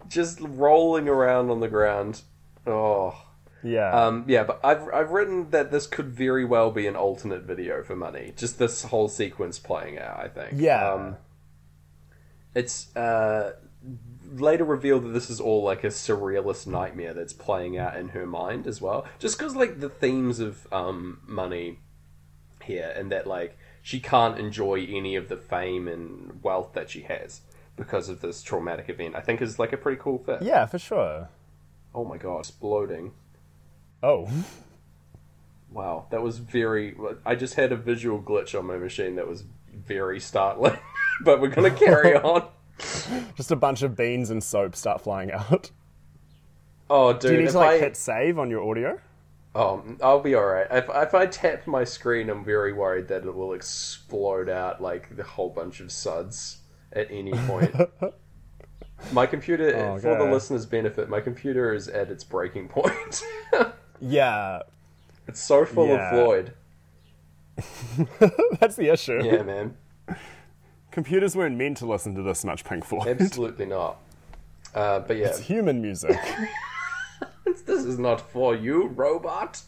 Speaker 2: just rolling around on the ground. Oh.
Speaker 1: Yeah.
Speaker 2: Um, yeah, but I've I've written that this could very well be an alternate video for money. Just this whole sequence playing out. I think.
Speaker 1: Yeah.
Speaker 2: Um, it's uh, later revealed that this is all like a surrealist nightmare that's playing out in her mind as well. Just because like the themes of um, money here, and that like she can't enjoy any of the fame and wealth that she has because of this traumatic event. I think is like a pretty cool fit.
Speaker 1: yeah, for sure.
Speaker 2: Oh my god, exploding.
Speaker 1: Oh.
Speaker 2: Wow, that was very. I just had a visual glitch on my machine that was very startling. [laughs] but we're gonna carry [laughs] on.
Speaker 1: Just a bunch of beans and soap start flying out.
Speaker 2: Oh, dude,
Speaker 1: Do you need to like
Speaker 2: I
Speaker 1: hit save on your audio?
Speaker 2: Oh, I'll be all right. If if I tap my screen, I'm very worried that it will explode out like the whole bunch of suds at any point. [laughs] my computer,
Speaker 1: Oh,
Speaker 2: for the listeners' benefit, my computer is at its breaking point. [laughs]
Speaker 1: Yeah.
Speaker 2: it's so full
Speaker 1: Yeah.
Speaker 2: of Floyd. [laughs]
Speaker 1: That's the issue.
Speaker 2: Yeah, man.
Speaker 1: Computers weren't meant to listen to this much Pink Floyd.
Speaker 2: Absolutely not. Uh, but yeah,
Speaker 1: It's human music. [laughs]
Speaker 2: this is not for you, robot.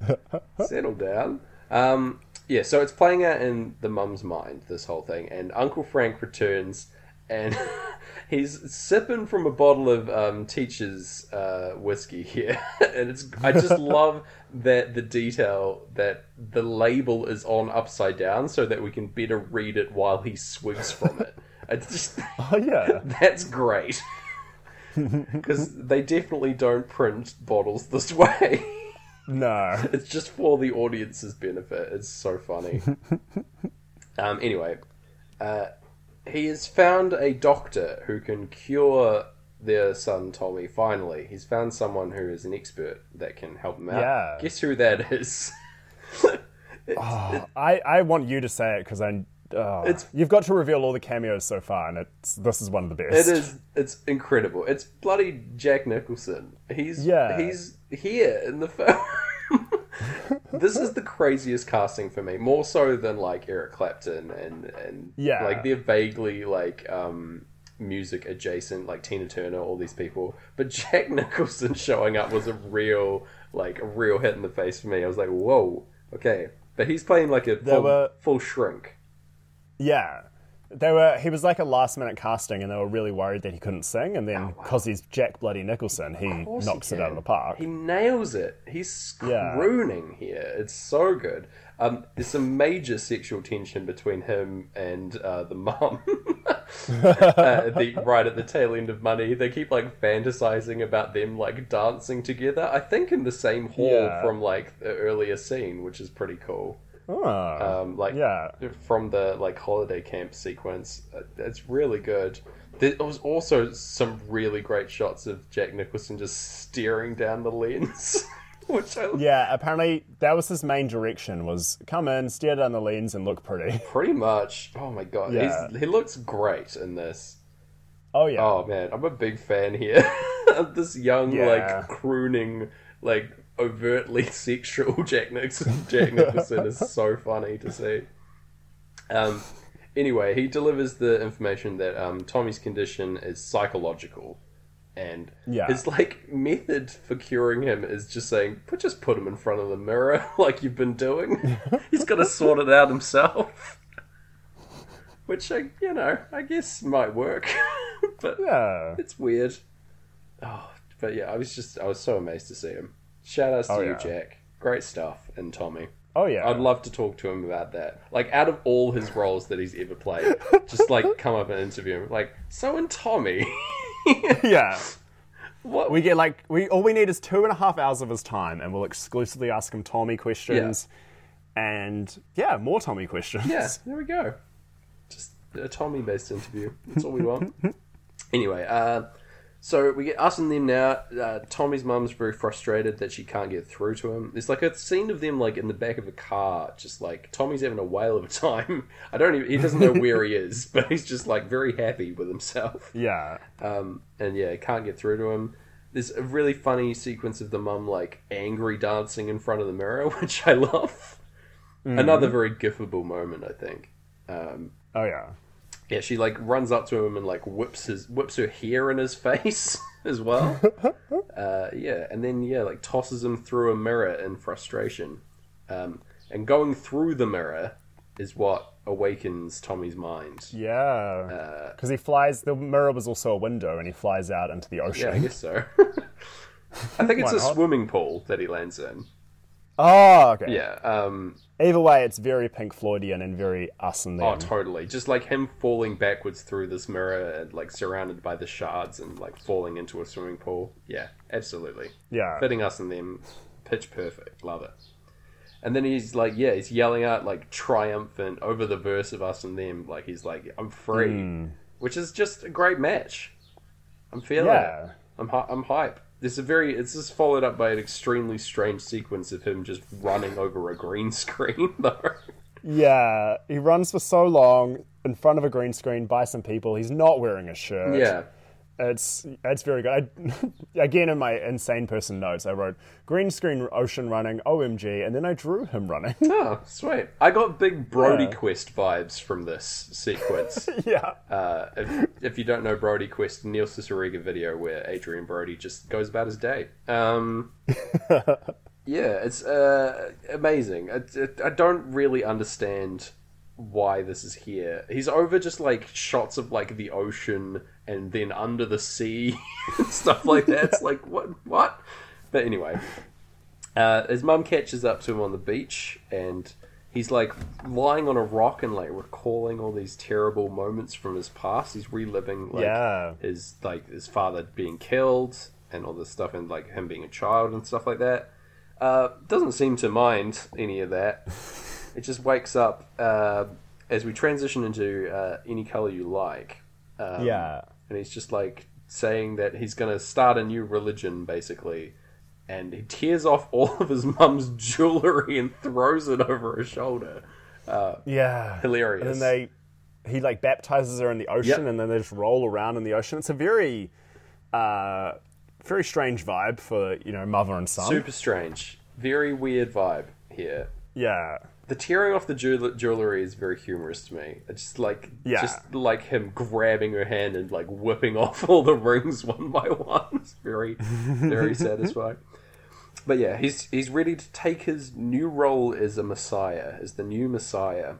Speaker 2: [laughs] Settle down. Um, yeah, so it's playing out in the mum's mind, this whole thing, and Uncle Frank returns and [laughs] he's sipping from a bottle of um, teacher's uh, whiskey here, and it's I just love that the detail that the label is on upside down so that we can better read it while he swigs from it. It's just
Speaker 1: oh yeah.
Speaker 2: that's great. [laughs] Because they definitely don't print bottles this [laughs] way.
Speaker 1: No.
Speaker 2: it's just for the audience's benefit. It's so funny. [laughs] um, anyway, uh, he has found a doctor who can cure their son Tommy. Finally, he's found someone who is an expert that can help him out.
Speaker 1: Yeah.
Speaker 2: Guess who that is?
Speaker 1: I, I want you to say it because I. Oh,
Speaker 2: It's-
Speaker 1: you've got to reveal all the cameos so far, and it's this is one of the best.
Speaker 2: It is. It's incredible. It's bloody Jack Nicholson. He's
Speaker 1: Yeah.
Speaker 2: He's here in the film. [laughs] this is the craziest casting for me, more so than like Eric Clapton and and
Speaker 1: Yeah.
Speaker 2: like they're vaguely like um music adjacent, like Tina Turner, all these people. But Jack [laughs] Nicholson showing up was a real like a real hit in the face for me. I was like, whoa, okay. But he's playing like a full,
Speaker 1: were-
Speaker 2: full shrink.
Speaker 1: Yeah. They were. He was like a last minute casting, and they were really worried that he couldn't sing. And then, because he's Jack Bloody Nicholson, he
Speaker 2: Oh, course
Speaker 1: knocks
Speaker 2: he
Speaker 1: it out of the park.
Speaker 2: He nails it. He's
Speaker 1: Yeah.
Speaker 2: crooning here. It's so good. Um, there's some major sexual tension between him and uh, the mum. [laughs] uh, the, right at the tail end of Money, they keep like fantasizing about them like dancing together. I think in the same hall
Speaker 1: Yeah.
Speaker 2: from like the earlier scene, which is pretty cool.
Speaker 1: Oh,
Speaker 2: um, like
Speaker 1: yeah.
Speaker 2: from the like holiday camp sequence. Uh, It's really good. There was also some really great shots of Jack Nicholson just staring down the lens, [laughs] which I
Speaker 1: Yeah, apparently that was his main direction was come in, stare down the lens and look pretty. [laughs]
Speaker 2: pretty much. Oh my god,
Speaker 1: Yeah.
Speaker 2: He's, he looks great in this.
Speaker 1: Oh yeah.
Speaker 2: Oh man, I'm a big fan here [laughs] of this young,
Speaker 1: Yeah.
Speaker 2: like crooning, like overtly [laughs] sexual Jack Nicholson. Jack Nicholson is so funny to see. Um, anyway, he delivers the information that um, Tommy's condition is psychological, and
Speaker 1: Yeah.
Speaker 2: his like method for curing him is just saying, "Put just put him in front of the mirror [laughs] like you've been doing. [laughs] He's got to sort it out himself." Which I, you know, I guess might work, but
Speaker 1: Yeah.
Speaker 2: it's weird. Oh, but yeah, I was just I was so amazed to see him. Shout outs to
Speaker 1: Oh,
Speaker 2: you,
Speaker 1: yeah.
Speaker 2: Jack. Great stuff, and Tommy.
Speaker 1: Oh yeah.
Speaker 2: I'd love to talk to him about that. Like, out of all his roles that he's ever played, just like [laughs] come up and interview him. Like, so and Tommy, [laughs]
Speaker 1: yeah.
Speaker 2: what?
Speaker 1: We get like we all we need is two and a half hours of his time, and we'll exclusively ask him Tommy questions, and yeah, more Tommy questions.
Speaker 2: yeah, there we go. Just a Tommy-based interview. That's all we want. [laughs] anyway, uh, so we get us and them now. Uh, Tommy's mum's very frustrated that she can't get through to him. There's like a scene of them like in the back of a car, just like Tommy's having a whale of a [laughs] time. I don't even. He doesn't know where he is, but he's just like very happy with himself. [laughs]
Speaker 1: yeah,
Speaker 2: Um, and yeah, can't get through to him. There's a really funny sequence of the mum like angry dancing in front of the mirror, [laughs] which I love. Another very gifable moment, I think. Um,
Speaker 1: Oh yeah.
Speaker 2: Yeah, she like runs up to him and like whips his whips her hair in his [laughs] face as well. [laughs] uh, yeah, and then yeah, like tosses him through a mirror in frustration. Um, and going through the mirror is what awakens Tommy's mind.
Speaker 1: Yeah.
Speaker 2: Uh,
Speaker 1: Because he flies. The mirror was also a window, and he flies out into the
Speaker 2: yeah, I
Speaker 1: ocean.
Speaker 2: guess so. [laughs] I think it's
Speaker 1: Why
Speaker 2: a
Speaker 1: not?
Speaker 2: swimming pool that he lands in.
Speaker 1: Oh, okay.
Speaker 2: Yeah. Um,
Speaker 1: Either way, it's very Pink Floydian and very us and them.
Speaker 2: oh, totally. Just like him falling backwards through this mirror and like surrounded by the shards and like falling into a swimming pool. Yeah, absolutely.
Speaker 1: yeah.
Speaker 2: Fitting us and them, pitch perfect. Love it. And then he's like, yeah, he's yelling out like triumphant over the verse of us and them. Like he's like, I'm free,
Speaker 1: Hmm.
Speaker 2: which is just a great match. I'm feeling
Speaker 1: Yeah.
Speaker 2: it. I'm hy- I'm hype. This is a very. It's just followed up by an extremely strange sequence of him just running over a green [laughs] screen, though.
Speaker 1: Yeah. He runs for so long in front of a green screen by some people. He's not wearing a shirt.
Speaker 2: yeah,
Speaker 1: It's it's very good. I, [laughs] again, in my insane person notes, I wrote green screen ocean running, OMG, and then I drew him running. [laughs]
Speaker 2: Oh, sweet. I got big Brody
Speaker 1: Yeah.
Speaker 2: Quest vibes from this sequence. [laughs]
Speaker 1: yeah.
Speaker 2: uh, if, if you don't know Brody Quest, Neil Cicerega video where Adrien Brody just goes about his day. Um, yeah, it's uh, amazing. It, I don't really understand why this is here. He's over just like shots of like the ocean and then under the sea [laughs] and stuff like that. It's like what what? But anyway, uh, his mum catches up to him on the beach and he's like lying on a rock and like recalling all these terrible moments from his past. He's reliving like
Speaker 1: Yeah.
Speaker 2: his like his father being killed and all this stuff and like him being a child and stuff like that. Uh, doesn't seem to mind any of that. [laughs] It just wakes up uh, as we transition into uh, any color you like. Um,
Speaker 1: Yeah.
Speaker 2: and he's just like saying that he's going to start a new religion, basically. And he tears off [laughs] all of his mum's jewelry and throws it over her shoulder.
Speaker 1: Yeah.
Speaker 2: Hilarious.
Speaker 1: And then they, he like baptizes her in the ocean,
Speaker 2: Yep.
Speaker 1: and then they just roll around in the ocean. It's a very, uh, very strange vibe for you know mother and son.
Speaker 2: Super strange. Very weird vibe here.
Speaker 1: Yeah.
Speaker 2: The tearing off the jewel- jewelry is very humorous to me. It's just like
Speaker 1: Yeah.
Speaker 2: just like him grabbing her hand and like whipping off [laughs] all the rings one by one. It's very very [laughs] satisfying. But yeah, he's he's ready to take his new role as a messiah, as the new messiah.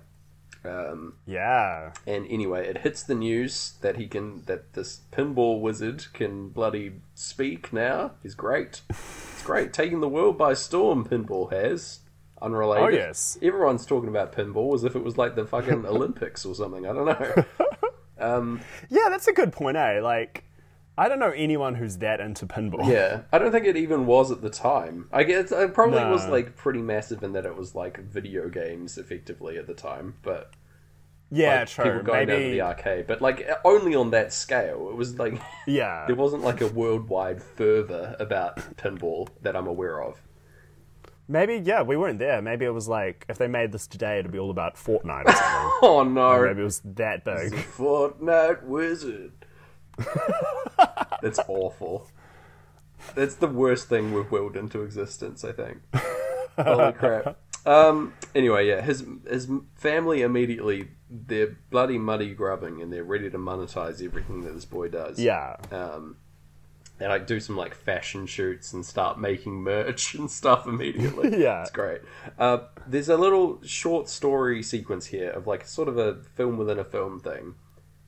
Speaker 2: Um,
Speaker 1: Yeah.
Speaker 2: and anyway, it hits the news that he can that this pinball wizard can bloody speak now. He's great. It's great. [laughs] Taking the world by storm, pinball has. Unrelated.
Speaker 1: Oh, yes.
Speaker 2: Everyone's talking about pinball as if it was like the fucking [laughs] Olympics or something. I don't know. [laughs]
Speaker 1: Yeah, that's a good point, eh? Like, I don't know anyone who's that into pinball.
Speaker 2: Yeah, I don't think it even was at the time. I guess it probably
Speaker 1: No.
Speaker 2: was like pretty massive in that it was like video games effectively at the time, but
Speaker 1: yeah,
Speaker 2: like,
Speaker 1: true.
Speaker 2: people going down to the arcade, but like only on that scale. It was like
Speaker 1: yeah, [laughs]
Speaker 2: there wasn't like a worldwide fervor about pinball that I'm aware of.
Speaker 1: Maybe yeah, we weren't there. Maybe it was like if they made this today, it'd be all about Fortnite or something. [laughs]
Speaker 2: Oh no,
Speaker 1: maybe it was that big.
Speaker 2: Fortnite Wizard. [laughs] That's awful. That's the worst thing we've willed into existence, I think. Holy crap. Um, anyway, yeah, his his family immediately they're bloody muddy grubbing and they're ready to monetize everything that this boy does.
Speaker 1: Yeah,
Speaker 2: Um, and like do some like fashion shoots and start making merch [laughs] and stuff immediately. [laughs]
Speaker 1: Yeah.
Speaker 2: it's great. Uh, there's a little short story sequence here of like sort of a film within a film thing.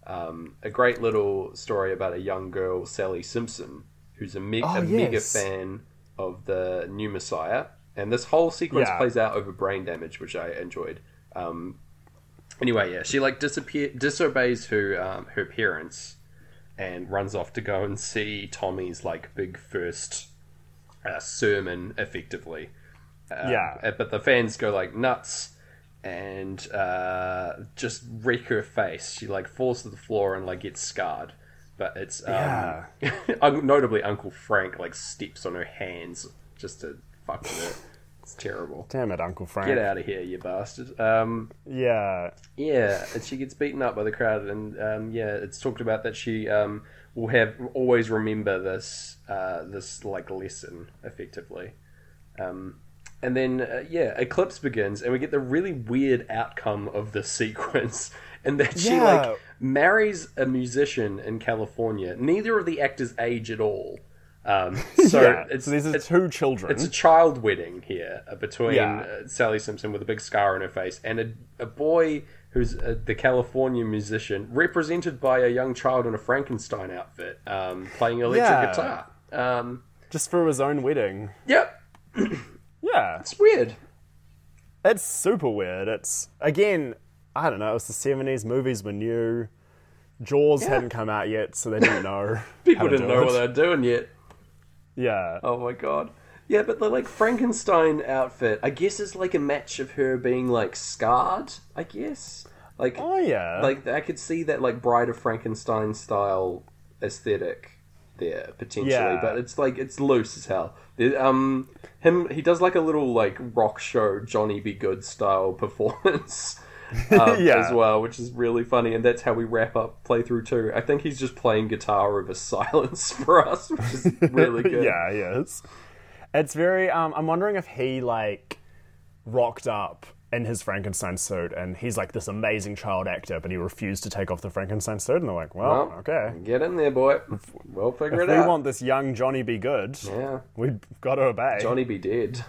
Speaker 2: Um, a great little story about a young girl, Sally Simpson, who's a, me-
Speaker 1: Oh,
Speaker 2: a mega fan of the new Messiah. And this whole sequence
Speaker 1: Yeah.
Speaker 2: plays out over brain damage, which I enjoyed. Um, anyway, yeah, she like disappear disobeys her um, her parents and runs off to go and see Tommy's like big first uh, sermon, effectively. Um,
Speaker 1: Yeah.
Speaker 2: uh, But the fans go like nuts and uh, just wreck her face. She like falls to the floor and like gets scarred. But it's um,
Speaker 1: Yeah. [laughs]
Speaker 2: notably Uncle Frank like steps on her hands just to fuck with her. It's terrible.
Speaker 1: damn it, Uncle Frank.
Speaker 2: Get out of here, you bastard. Um,
Speaker 1: Yeah,
Speaker 2: yeah, and she gets beaten up by the crowd, and um, yeah, it's talked about that she um, will have always remember this uh, this like lesson effectively. Um, and then uh, yeah, eclipse begins, and we get the really weird outcome of the [laughs] sequence, and that she
Speaker 1: Yeah.
Speaker 2: like marries a musician in California. Neither of the actors age at all. Um, [laughs] so
Speaker 1: yeah.
Speaker 2: it's
Speaker 1: so these are
Speaker 2: it's-
Speaker 1: two children.
Speaker 2: it's a child wedding here uh, between
Speaker 1: Yeah.
Speaker 2: uh, Sally Simpson with a big scar on her face and a, a boy who's uh, the California musician, represented by a young child in a Frankenstein outfit, um, playing electric
Speaker 1: Yeah.
Speaker 2: guitar. Um,
Speaker 1: just for his own wedding.
Speaker 2: yep, [clears throat]
Speaker 1: Yeah,
Speaker 2: it's weird.
Speaker 1: it's super weird. It's again, I don't know. It was the seventies. Movies were new. Jaws hadn't come out yet, so they didn't know. [laughs]
Speaker 2: People didn't know
Speaker 1: it.
Speaker 2: what they were doing yet.
Speaker 1: Yeah,
Speaker 2: Oh my god. Yeah, but the like Frankenstein outfit, I guess, is like a match of her being like scarred. I guess, like
Speaker 1: oh yeah,
Speaker 2: like I could see that like Bride of Frankenstein style aesthetic there potentially,
Speaker 1: Yeah.
Speaker 2: but it's like it's loose as hell. Um, him he does like a little like rock show Johnny B. Goode style [laughs] performance. [laughs] Um,
Speaker 1: Yeah.
Speaker 2: as well, which is really funny, and that's how we wrap up playthrough two. I think he's just playing guitar over [laughs] silence for us, which is really [laughs] good.
Speaker 1: yeah, he is. It's very. Um, I'm wondering if he like rocked up in his Frankenstein suit, and he's like this amazing child actor, but he refused to take off the Frankenstein suit, and they're like, "Well,
Speaker 2: Well,
Speaker 1: okay,
Speaker 2: Get in there, boy. We'll figure
Speaker 1: if
Speaker 2: it
Speaker 1: we
Speaker 2: out.
Speaker 1: We want this young Johnny be good,
Speaker 2: yeah.
Speaker 1: we've got to obey."
Speaker 2: Johnny be dead.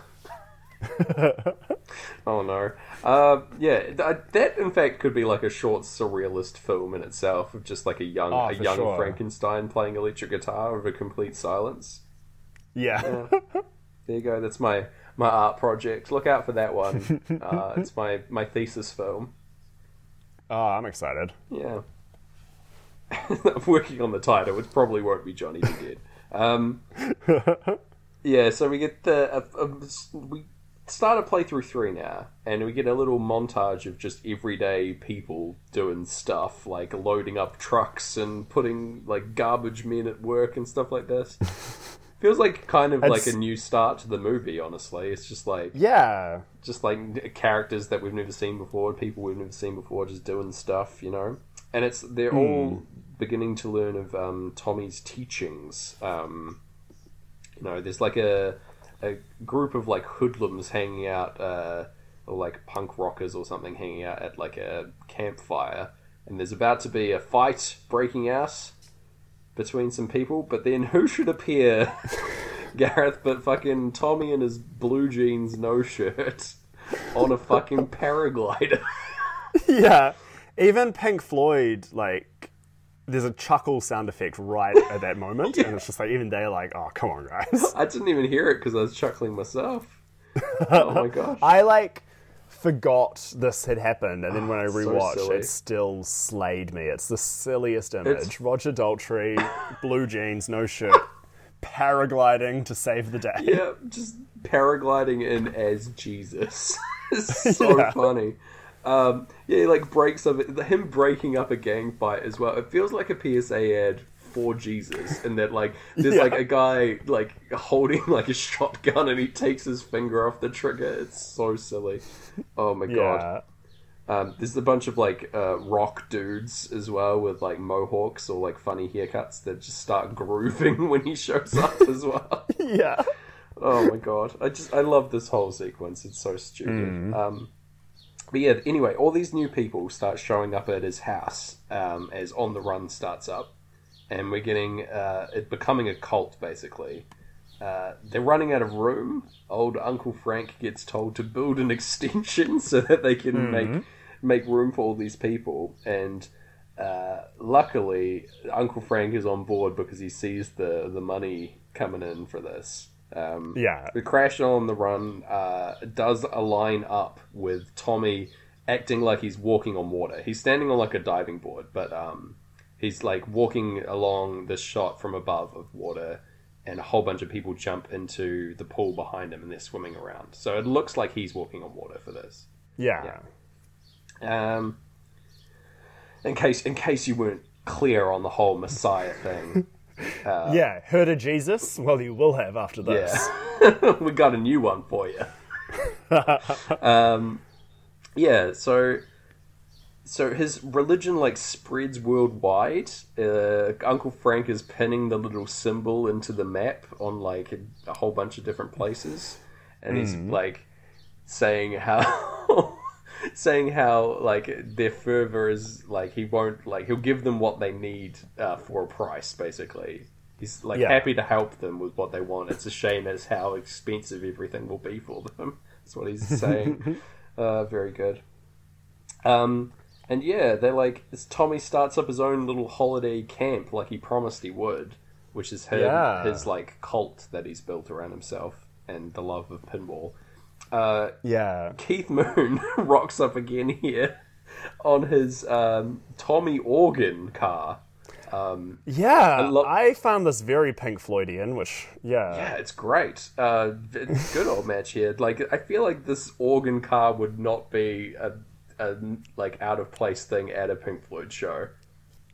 Speaker 2: [laughs] oh no. Uh, yeah, th- that in fact could be like a short surrealist film in itself of just like a young
Speaker 1: Oh,
Speaker 2: a young
Speaker 1: sure.
Speaker 2: Frankenstein playing electric guitar over complete silence.
Speaker 1: yeah,
Speaker 2: There you go. That's my my art project. Look out for that one. [laughs] uh, it's my my thesis film.
Speaker 1: oh, I'm excited.
Speaker 2: Yeah. I'm [laughs] working on the title, which probably won't be Johnny Dead. Um, yeah, so we get the uh, uh, we start a playthrough three now, and we get a little montage of just everyday people doing stuff like loading up trucks and putting like garbage men at work and stuff like this. [laughs] Feels like kind of like a new start to the movie. Honestly, it's just like
Speaker 1: Yeah,
Speaker 2: just like characters that we've never seen before, people we've never seen before, just doing stuff, you know. And it's they're all beginning to learn of um, Tommy's teachings. Um, you know, there's like a a group of like hoodlums hanging out, uh, or like punk rockers or something hanging out at like a campfire, and there's about to be a fight breaking out between some people. But then who should appear? [laughs] Gareth, but fucking Tommy in his blue jeans, no shirt, on a fucking [laughs] paraglider.
Speaker 1: yeah. Even Pink Floyd, like, there's a chuckle sound effect right at that moment, and it's just like even they're like, "Oh, come on, guys." [laughs]
Speaker 2: I didn't even hear it because I was chuckling myself. [laughs] Oh my gosh.
Speaker 1: I like forgot this had happened, and then when I
Speaker 2: Ah, so
Speaker 1: rewatched, it still slayed me. It's the silliest image. Roger Daltrey, [laughs] blue jeans, no shirt, paragliding to save the day.
Speaker 2: Yeah, just paragliding in as Jesus. it's so
Speaker 1: Yeah.
Speaker 2: funny. Um, yeah, he like breaks up him breaking up a gang fight as well. It feels like a PSA ad for Jesus, and that like there's
Speaker 1: Yeah.
Speaker 2: like a guy like holding like a shotgun and he takes his finger off the trigger. It's so silly. Oh my god.
Speaker 1: Yeah.
Speaker 2: Um, there's a bunch of like uh, rock dudes as well with like mohawks or like funny haircuts that just start grooving [laughs] when he shows up as well. [laughs]
Speaker 1: Yeah.
Speaker 2: Oh my god! I just I love this whole sequence. It's so stupid. Um, but yeah, anyway, all these new people start showing up at his house um, as On the Run starts up, and we're getting uh, it becoming a cult basically. Uh, they're running out of room. Old Uncle Frank gets told to build an [laughs] extension so that they can make make room for all these people. And uh, luckily, Uncle Frank is on board because he sees the the money coming in for this. Um,
Speaker 1: Yeah.
Speaker 2: the crash on the run uh, does a line up with Tommy acting like he's walking on water. He's standing on like a diving board, but um, he's like walking along this shot from above of water, and a whole bunch of people jump into the pool behind him and they're swimming around. So it looks like he's walking on water for this.
Speaker 1: Yeah.
Speaker 2: Um, in case in case you weren't clear on the whole Messiah thing, [laughs]
Speaker 1: Yeah. Heard of Jesus? Well, you will have after this.
Speaker 2: Yeah, [laughs] we got a new one for you. [laughs] um, yeah, so so his religion like spreads worldwide. Uh, Uncle Frank is pinning the little symbol into the map on like a, a whole bunch of different places, and he's like saying how. [laughs] saying how like their fervor is like he won't like he'll give them what they need uh, for a price basically. He's like
Speaker 1: Yeah.
Speaker 2: happy to help them with what they want. It's a shame as how expensive everything will be for them. [laughs] That's what he's saying. [laughs] Uh, very good. Um and yeah they're like tommy starts up his own little holiday camp like he promised he would which is his,
Speaker 1: Yeah.
Speaker 2: his like cult that he's built around himself and the love of pinball uh,
Speaker 1: Yeah.
Speaker 2: Keith Moon [laughs] rocks up again here on his um, Tommy Organ car. Um,
Speaker 1: Yeah. I,
Speaker 2: lo-
Speaker 1: found this very Pink Floydian, which, yeah.
Speaker 2: yeah, it's great. Uh, it's good old match here. Like, I feel like this organ car would not be a, a like out of place thing at a Pink Floyd show.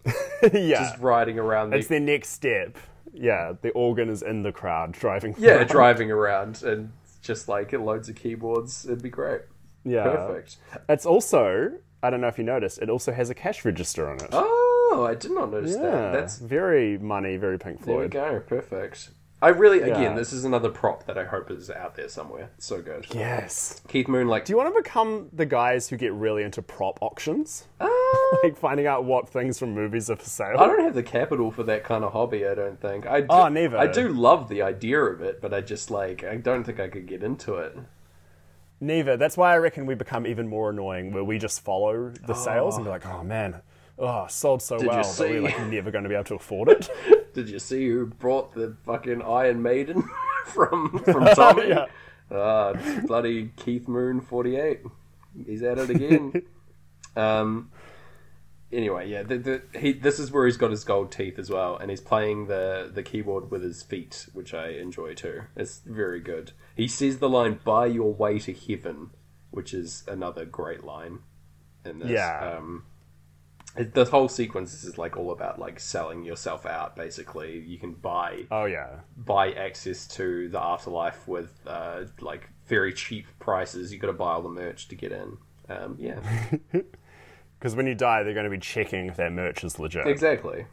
Speaker 2: [laughs]
Speaker 1: Yeah.
Speaker 2: Just riding around the
Speaker 1: It's their next step. Yeah, the organ is in the crowd driving.
Speaker 2: yeah,
Speaker 1: around.
Speaker 2: driving around and just like loads of keyboards. It'd be great.
Speaker 1: Yeah.
Speaker 2: Perfect.
Speaker 1: It's also, I don't know if you noticed, it also has a cash register on it.
Speaker 2: Oh, I did not notice
Speaker 1: yeah.
Speaker 2: that. That's
Speaker 1: very money, very Pink Floyd.
Speaker 2: There we go. Perfect. I really, again, this is another prop that I hope is out there somewhere. It's so good.
Speaker 1: Yes.
Speaker 2: Keith Moon, like,
Speaker 1: Do you want to become the guys who get really into prop auctions?
Speaker 2: uh, [laughs]
Speaker 1: Like finding out what things from movies are for sale?
Speaker 2: I don't have the capital for that kind of hobby. I don't think. I do,
Speaker 1: Oh, neither.
Speaker 2: I do love the idea of it, but I just like I don't think I could get into it.
Speaker 1: Neither. That's why I reckon we become even more annoying, where we just follow the sales and be like, oh man, oh, sold so
Speaker 2: you
Speaker 1: well, but we're like never going to be able to [laughs] afford it.
Speaker 2: Did you see who brought the fucking Iron Maiden [laughs] from [laughs] from Tommy?
Speaker 1: Yeah.
Speaker 2: Ah, bloody Keith Moon forty eight. He's at it again. [laughs] um. Anyway, yeah, the, the, he, this is where he's got his gold teeth as well, and he's playing the the keyboard with his feet, which I enjoy too. It's very good. He says the line "By your way to heaven," which is another great line in this.
Speaker 1: Yeah.
Speaker 2: Um, the whole sequence is like all about like selling yourself out. Basically, you can buy
Speaker 1: Oh yeah.
Speaker 2: buy access to the afterlife with uh, like very cheap prices. You got to buy all the merch to get in. Um, yeah, [laughs]
Speaker 1: Because when you die, they're going to be checking if their merch is legit.
Speaker 2: exactly.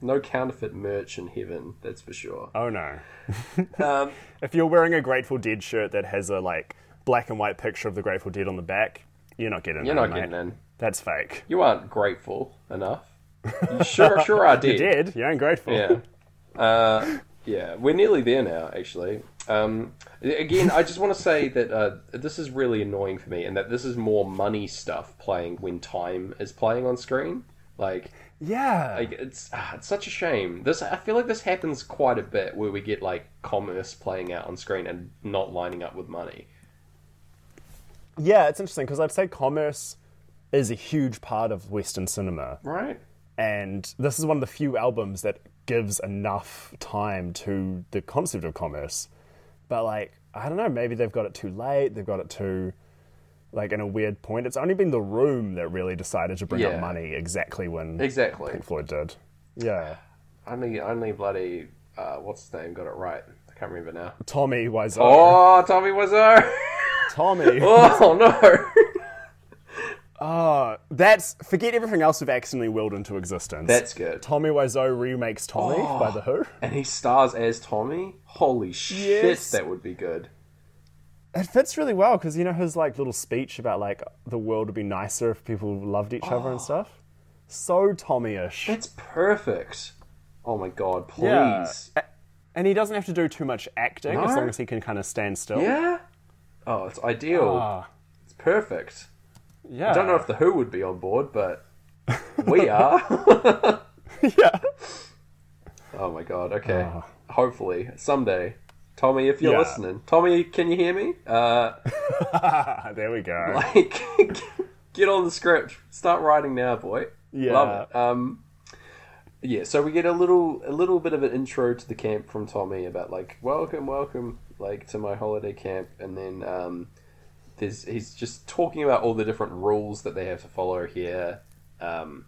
Speaker 2: No counterfeit merch in heaven. That's for sure.
Speaker 1: Oh no. [laughs]
Speaker 2: Um,
Speaker 1: If you're wearing a Grateful Dead shirt that has a like black and white picture of the Grateful Dead on the back, you're not getting
Speaker 2: you're
Speaker 1: in,
Speaker 2: not
Speaker 1: mate.
Speaker 2: getting in.
Speaker 1: That's fake.
Speaker 2: You aren't grateful enough. You sure, sure [laughs] did. dead.
Speaker 1: Dead? You ain't grateful.
Speaker 2: Yeah. Uh, yeah, we're nearly there now, actually. Um, again, I just want to say that uh, this is really annoying for me, and that this is more money stuff playing when time is playing on screen. Like,
Speaker 1: Yeah.
Speaker 2: like it's ah, it's such a shame. This I feel like this happens quite a bit, where we get like commerce playing out on screen and not lining up with money.
Speaker 1: Yeah, it's interesting because I'd say commerce is a huge part of Western cinema.
Speaker 2: Right.
Speaker 1: And this is one of the few albums that gives enough time to the concept of commerce. But, like, I don't know, maybe they've got it too late, they've got it too, like, in a weird point. It's only been The Room that really decided to bring
Speaker 2: Yeah.
Speaker 1: up money exactly when
Speaker 2: Exactly.
Speaker 1: Pink Floyd did. Yeah.
Speaker 2: Only, only bloody, uh, what's his name got it right. I can't remember now.
Speaker 1: Tommy Wiseau.
Speaker 2: Oh, Tommy Wiseau! [laughs]
Speaker 1: Tommy.
Speaker 2: oh, no!
Speaker 1: Oh, that's forget everything else we've accidentally willed into existence.
Speaker 2: That's good.
Speaker 1: Tommy Wiseau remakes Tommy
Speaker 2: Oh.
Speaker 1: by the Who.
Speaker 2: And he stars as Tommy? Holy shit,
Speaker 1: Yes.
Speaker 2: that would be good.
Speaker 1: It fits really well because you know his like little speech about like the world would be nicer if people loved each other and
Speaker 2: Oh.
Speaker 1: stuff. So Tommy-ish.
Speaker 2: That's perfect. Oh my god, please.
Speaker 1: Yeah. And he doesn't have to do too much acting as long as he can kind of stand still.
Speaker 2: Yeah? Oh, it's ideal.
Speaker 1: Ah,
Speaker 2: It's perfect.
Speaker 1: Yeah.
Speaker 2: I don't know if the Who would be on board, but we [laughs] are.
Speaker 1: yeah.
Speaker 2: oh my god, okay.
Speaker 1: Ah.
Speaker 2: Hopefully, someday. Tommy, if you're
Speaker 1: Yeah.
Speaker 2: listening. Tommy, can you hear me? Uh, [laughs]
Speaker 1: there we go.
Speaker 2: like, [laughs] get on the script. Start writing now, boy.
Speaker 1: Yeah.
Speaker 2: Love it. Um, yeah, so we get a little a little bit of an intro to the camp from Tommy about like welcome, welcome, like to my holiday camp, and then um, there's he's just talking about all the different rules that they have to follow here. Um,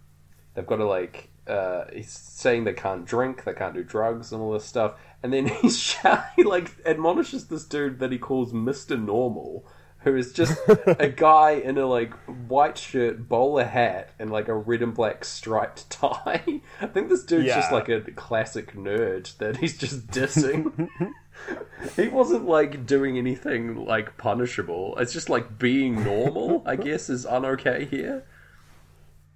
Speaker 2: they've got to like uh, he's saying they can't drink, they can't do drugs, and all this stuff, and then [laughs] he's he like admonishes this dude that he calls Mister Normal. Who is just a [laughs] guy in a like white shirt, bowler hat, and like a red and black striped [laughs] tie. I think this dude's just like a classic nerd that he's just [laughs] dissing. he wasn't like doing anything like punishable. It's just like being normal, I guess, is unokay here.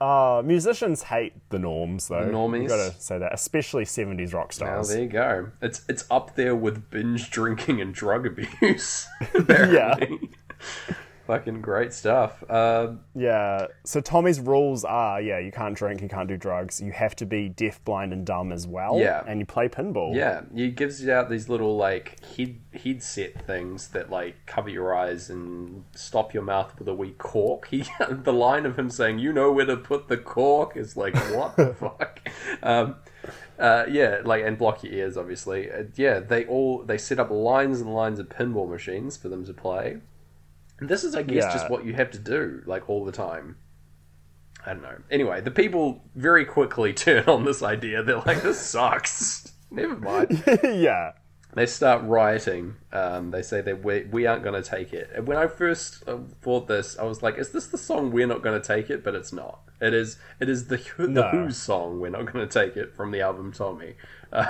Speaker 1: Uh, musicians hate the norms, though.
Speaker 2: normies?
Speaker 1: You gotta say that, especially 70s rock stars.
Speaker 2: there you go. It's it's up there with binge drinking and drug abuse. apparently. [laughs] Fucking great stuff. Uh,
Speaker 1: Yeah. So Tommy's rules are, yeah, you can't drink, you can't do drugs, you have to be deaf, blind, and dumb as well.
Speaker 2: Yeah.
Speaker 1: And you play pinball.
Speaker 2: yeah, he gives you out these little like head headset things that like cover your eyes and stop your mouth with a wee cork. [laughs] He the line of him saying, "You know where to put the cork," is like what the [laughs] fuck. Um, uh, yeah, like and block your ears, obviously. Uh, yeah, they all they set up lines and lines of pinball machines for them to play. And this is, I guess,
Speaker 1: Yeah.
Speaker 2: just what you have to do, like all the time. I don't know. Anyway, the people very quickly [laughs] turn on this idea. They're like, "This sucks." [laughs] Never mind. [laughs]
Speaker 1: yeah.
Speaker 2: They start rioting. Um, they say that we, we aren't going to take it. And when I first uh, thought this, I was like, "Is this the song we're not going to take it?" But it's not. It is. It is the the
Speaker 1: No.
Speaker 2: Who song. We're not going to take it from the album Tommy. Uh,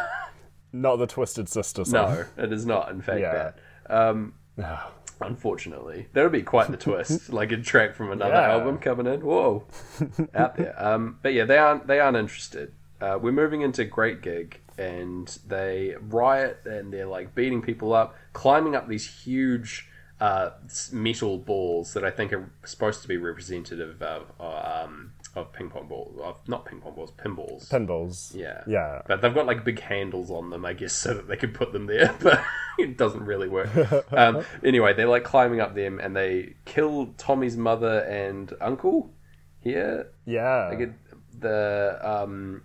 Speaker 1: Not the Twisted Sister song.
Speaker 2: no, it is not. In fact,
Speaker 1: Yeah.
Speaker 2: that. Um, [sighs]
Speaker 1: No.
Speaker 2: Unfortunately, that would be quite the twist. [laughs] like a track from another
Speaker 1: Yeah.
Speaker 2: album coming in. Whoa, [laughs] out there. Um, but yeah, they aren't. They aren't interested. Uh, we're moving into Great Gig, and they riot and they're like beating people up, climbing up these huge uh, metal balls that I think are supposed to be representative of uh, um, of ping pong balls, of not ping pong balls, pinballs.
Speaker 1: Pinballs.
Speaker 2: Yeah.
Speaker 1: Yeah.
Speaker 2: But they've got like big handles on them, I guess, so that they could put them there, [laughs] but it doesn't really work. [laughs] um, anyway, they're like climbing up them and they kill Tommy's mother and uncle here.
Speaker 1: Yeah.
Speaker 2: They get the. Um,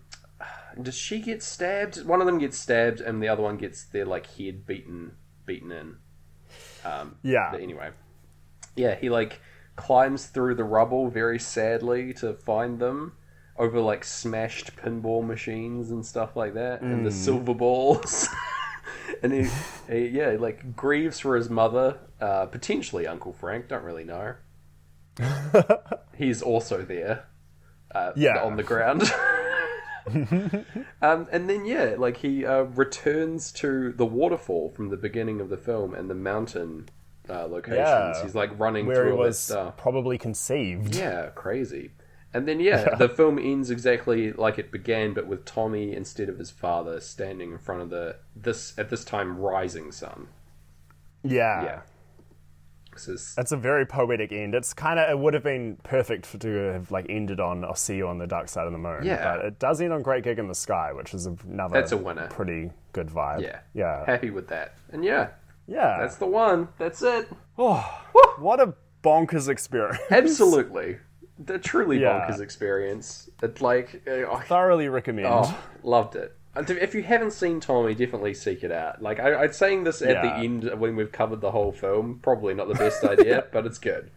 Speaker 2: does she get stabbed? One of them gets stabbed and the other one gets their like head beaten beaten in. Um,
Speaker 1: yeah.
Speaker 2: but anyway, yeah, he like climbs through the rubble very sadly to find them over like smashed pinball machines and stuff like that, and the silver balls. [laughs] and he, he, yeah, like grieves for his mother, uh, potentially Uncle Frank. Don't really know. [laughs] He's also there, uh,
Speaker 1: Yeah.
Speaker 2: on the ground. [laughs] um, and then yeah, like he uh, returns to the waterfall from the beginning of the film and the mountain uh, locations.
Speaker 1: Yeah.
Speaker 2: He's like running
Speaker 1: Where
Speaker 2: through
Speaker 1: he
Speaker 2: all
Speaker 1: was
Speaker 2: stuff.
Speaker 1: probably conceived.
Speaker 2: Yeah, crazy. And then yeah, the film ends exactly like it began, but with Tommy instead of his father standing in front of the this at this time rising sun.
Speaker 1: Yeah.
Speaker 2: Yeah. This is
Speaker 1: It's a very poetic end. It's kind of it would have been perfect for, to have like ended on "I'll see you on the dark side of the moon."
Speaker 2: Yeah.
Speaker 1: but it does end on "Great Gig in the Sky," which is another
Speaker 2: That's a winner.
Speaker 1: pretty good vibe.
Speaker 2: yeah,
Speaker 1: yeah,
Speaker 2: happy with that. And yeah,
Speaker 1: yeah.
Speaker 2: that's the one. That's it.
Speaker 1: oh, what a bonkers experience.
Speaker 2: Absolutely. The truly
Speaker 1: Yeah.
Speaker 2: bonkers experience. It's like, uh, I
Speaker 1: Thoroughly recommend.
Speaker 2: Oh, loved it. And If you haven't seen Tommy, definitely seek it out. Like I, I'm saying this at the end when we've covered the whole film. Probably not the best idea, [laughs] but it's good.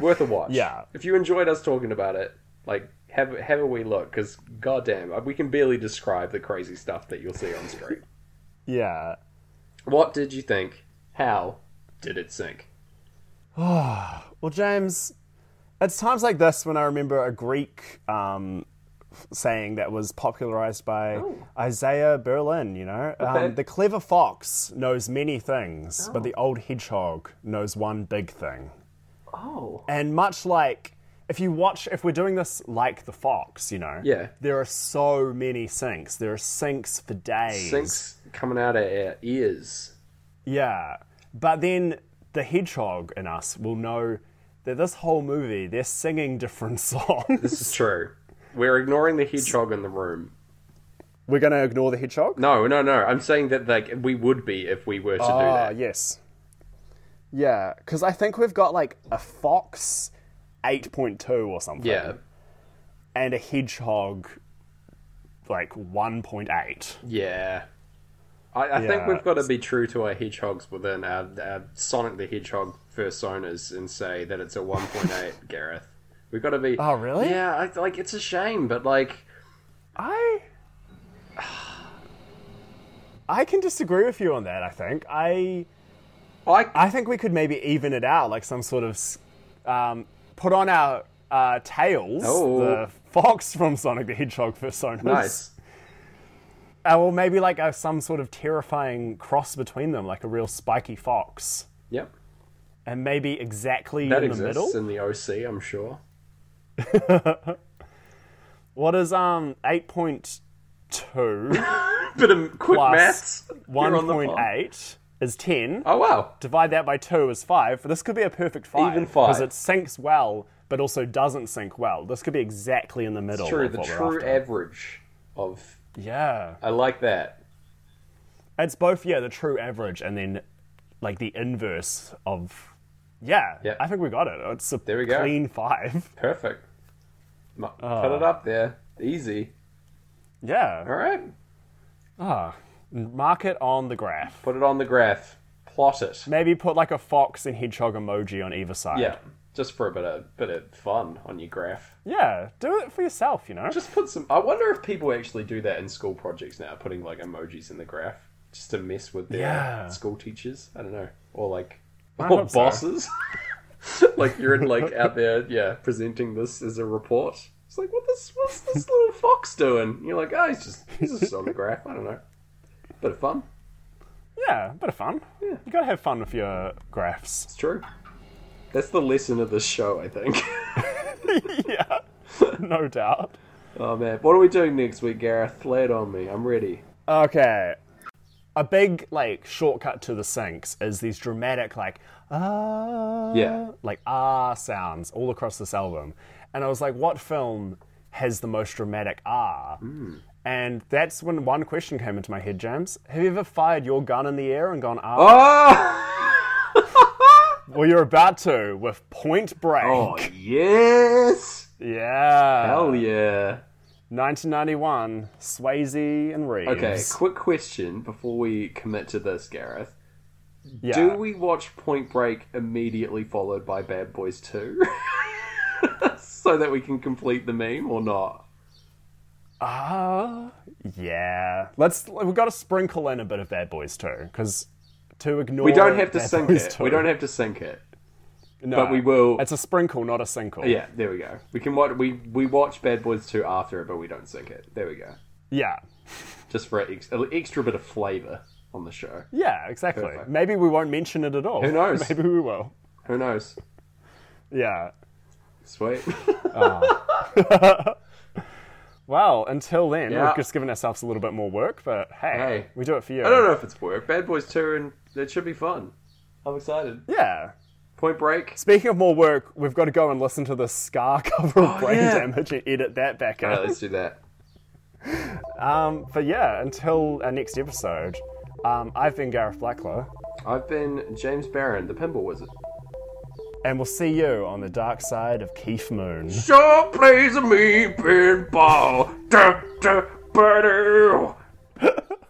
Speaker 2: Worth a watch.
Speaker 1: Yeah.
Speaker 2: If you enjoyed us talking about it, like have have a wee look because goddamn, we can barely describe the crazy stuff that you'll see on screen. [laughs]
Speaker 1: Yeah.
Speaker 2: What did you think? How did it sync? [sighs]
Speaker 1: Well, James, it's times like this when I remember a Greek um, saying that was popularized by
Speaker 2: Oh.
Speaker 1: Isaiah Berlin, you know?
Speaker 2: Okay.
Speaker 1: Um, the clever fox knows many things, but the old hedgehog knows one big thing.
Speaker 2: Oh,
Speaker 1: And much like if you watch, if we're doing this like the fox, you know,
Speaker 2: Yeah.
Speaker 1: there are so many syncs. There are syncs for days.
Speaker 2: syncs coming out of our ears.
Speaker 1: Yeah. But then the hedgehog in us will know that this whole movie, they're singing different [laughs] songs.
Speaker 2: This is true. We're ignoring the hedgehog in the room.
Speaker 1: We're going to ignore the hedgehog?
Speaker 2: No, no, no. I'm saying that like we would be if we were to do
Speaker 1: Ah,
Speaker 2: that.
Speaker 1: yes. Yeah, because I think we've got like a fox 8.2 or something.
Speaker 2: Yeah,
Speaker 1: And a hedgehog like 1.8.
Speaker 2: yeah. I, I think we've got to be true to our hedgehogs within our, our Sonic the Hedgehog personas and say that it's a 1.8, [laughs] Gareth. We've got to be.
Speaker 1: Oh, really?
Speaker 2: Yeah, I, like it's a shame, but like,
Speaker 1: I. I can disagree with you on that, I think. I.
Speaker 2: I
Speaker 1: I think we could maybe even it out, like some sort of um, put on our uh, tails,
Speaker 2: Oh.
Speaker 1: the fox from Sonic the Hedgehog personas.
Speaker 2: nice.
Speaker 1: Uh, or maybe like a, some sort of terrifying cross between them, like a real spiky fox,
Speaker 2: Yep,
Speaker 1: and maybe exactly
Speaker 2: that
Speaker 1: in the
Speaker 2: exists
Speaker 1: middle.
Speaker 2: in the OC, I'm sure. [laughs]
Speaker 1: What is um eight point two [laughs]
Speaker 2: Bit of quick maths.
Speaker 1: one point eight is ten?
Speaker 2: Oh wow,
Speaker 1: Divide that by two is five. This could be a perfect five.
Speaker 2: Even five.
Speaker 1: because it syncs well, but also doesn't sync well. This could be exactly in the middle.
Speaker 2: true.
Speaker 1: of
Speaker 2: The true average of.
Speaker 1: Yeah.
Speaker 2: I like that.
Speaker 1: It's both, yeah, the true average and then like the inverse of. Yeah,
Speaker 2: Yeah.
Speaker 1: I think we got it. It's a
Speaker 2: There we go.
Speaker 1: clean five. [laughs]
Speaker 2: Perfect. M-
Speaker 1: Ah.
Speaker 2: Put it up there. Easy.
Speaker 1: Yeah.
Speaker 2: All right.
Speaker 1: Ah, mark it on the graph.
Speaker 2: Put it on the graph. Plot it.
Speaker 1: Maybe put like a fox and hedgehog emoji on either side.
Speaker 2: Yeah. Just for a bit of bit of fun on your graph.
Speaker 1: Yeah, do it for yourself, you know?
Speaker 2: Just put some. I wonder if people actually do that in school projects now, putting like emojis in the graph just to mess with their
Speaker 1: Yeah.
Speaker 2: school teachers. I don't know, or like
Speaker 1: I
Speaker 2: or
Speaker 1: hope so.
Speaker 2: bosses. [laughs] like you're in like out there, yeah, presenting this as a report. It's like, what this? What's this little fox doing? You're like, oh, he's just he's just on the graph. I don't know. Bit of fun.
Speaker 1: Yeah, bit of fun.
Speaker 2: Yeah.
Speaker 1: You gotta have fun with your graphs.
Speaker 2: It's true. That's the lesson of this show, I think. [laughs] [laughs]
Speaker 1: yeah, no doubt.
Speaker 2: oh man, what are we doing next week, Gareth? Lay it on me. I'm ready.
Speaker 1: Okay. A big like shortcut to the syncs is these dramatic like ah
Speaker 2: Yeah.
Speaker 1: like ah sounds all across this album. And I was like, what film has the most dramatic ah? And that's when one question came into my head, James. Have you ever fired your gun in the air and gone ah?
Speaker 2: Oh, [laughs]
Speaker 1: Well, you're about to with Point Break.
Speaker 2: oh yes!
Speaker 1: Yeah.
Speaker 2: Hell yeah!
Speaker 1: 1991, Swayze and Reeves.
Speaker 2: Okay, quick question before we commit to this, Gareth.
Speaker 1: Yeah.
Speaker 2: Do we watch Point Break immediately followed by Bad Boys 2? [laughs] so that we can complete the meme or not?
Speaker 1: Uh, yeah. Let's. We've got to sprinkle in a bit of Bad Boys 2 because to ignore.
Speaker 2: We don't have to sync it.
Speaker 1: 2
Speaker 2: We don't have to sync it.
Speaker 1: no,
Speaker 2: but we will-
Speaker 1: It's a sprinkle, not a single.
Speaker 2: Yeah, there we go. We can watch. We we watch Bad Boys 2 after it, but we don't sync it. There we go.
Speaker 1: Yeah.
Speaker 2: Just for an ex- extra bit of flavor on the show.
Speaker 1: Yeah. Exactly.
Speaker 2: Perfect.
Speaker 1: Maybe we won't mention it at all.
Speaker 2: Who knows? [laughs]
Speaker 1: Maybe we will.
Speaker 2: Who knows?
Speaker 1: Yeah.
Speaker 2: Sweet. Ah. [laughs] [laughs]
Speaker 1: Well, until then,
Speaker 2: Yeah.
Speaker 1: we've just given ourselves a little bit more work, but hey,
Speaker 2: Hey.
Speaker 1: we do it for you.
Speaker 2: I don't know if it's work. Bad Boys 2 and it should be fun. I'm excited.
Speaker 1: Yeah.
Speaker 2: Point Break.
Speaker 1: Speaking of more work, we've got to go and listen to the ska [laughs] cover of Brain
Speaker 2: Oh, yeah.
Speaker 1: Damage and edit that back in.
Speaker 2: Alright, let's do that. [laughs]
Speaker 1: Um, but yeah, until our next episode, um, I've been Gareth Blackler,
Speaker 2: I've been James Barron, the Pinball Wizard.
Speaker 1: And we'll see you on the dark side of Keith Moon.
Speaker 2: Sure plays mean pinball. Da, da. [laughs]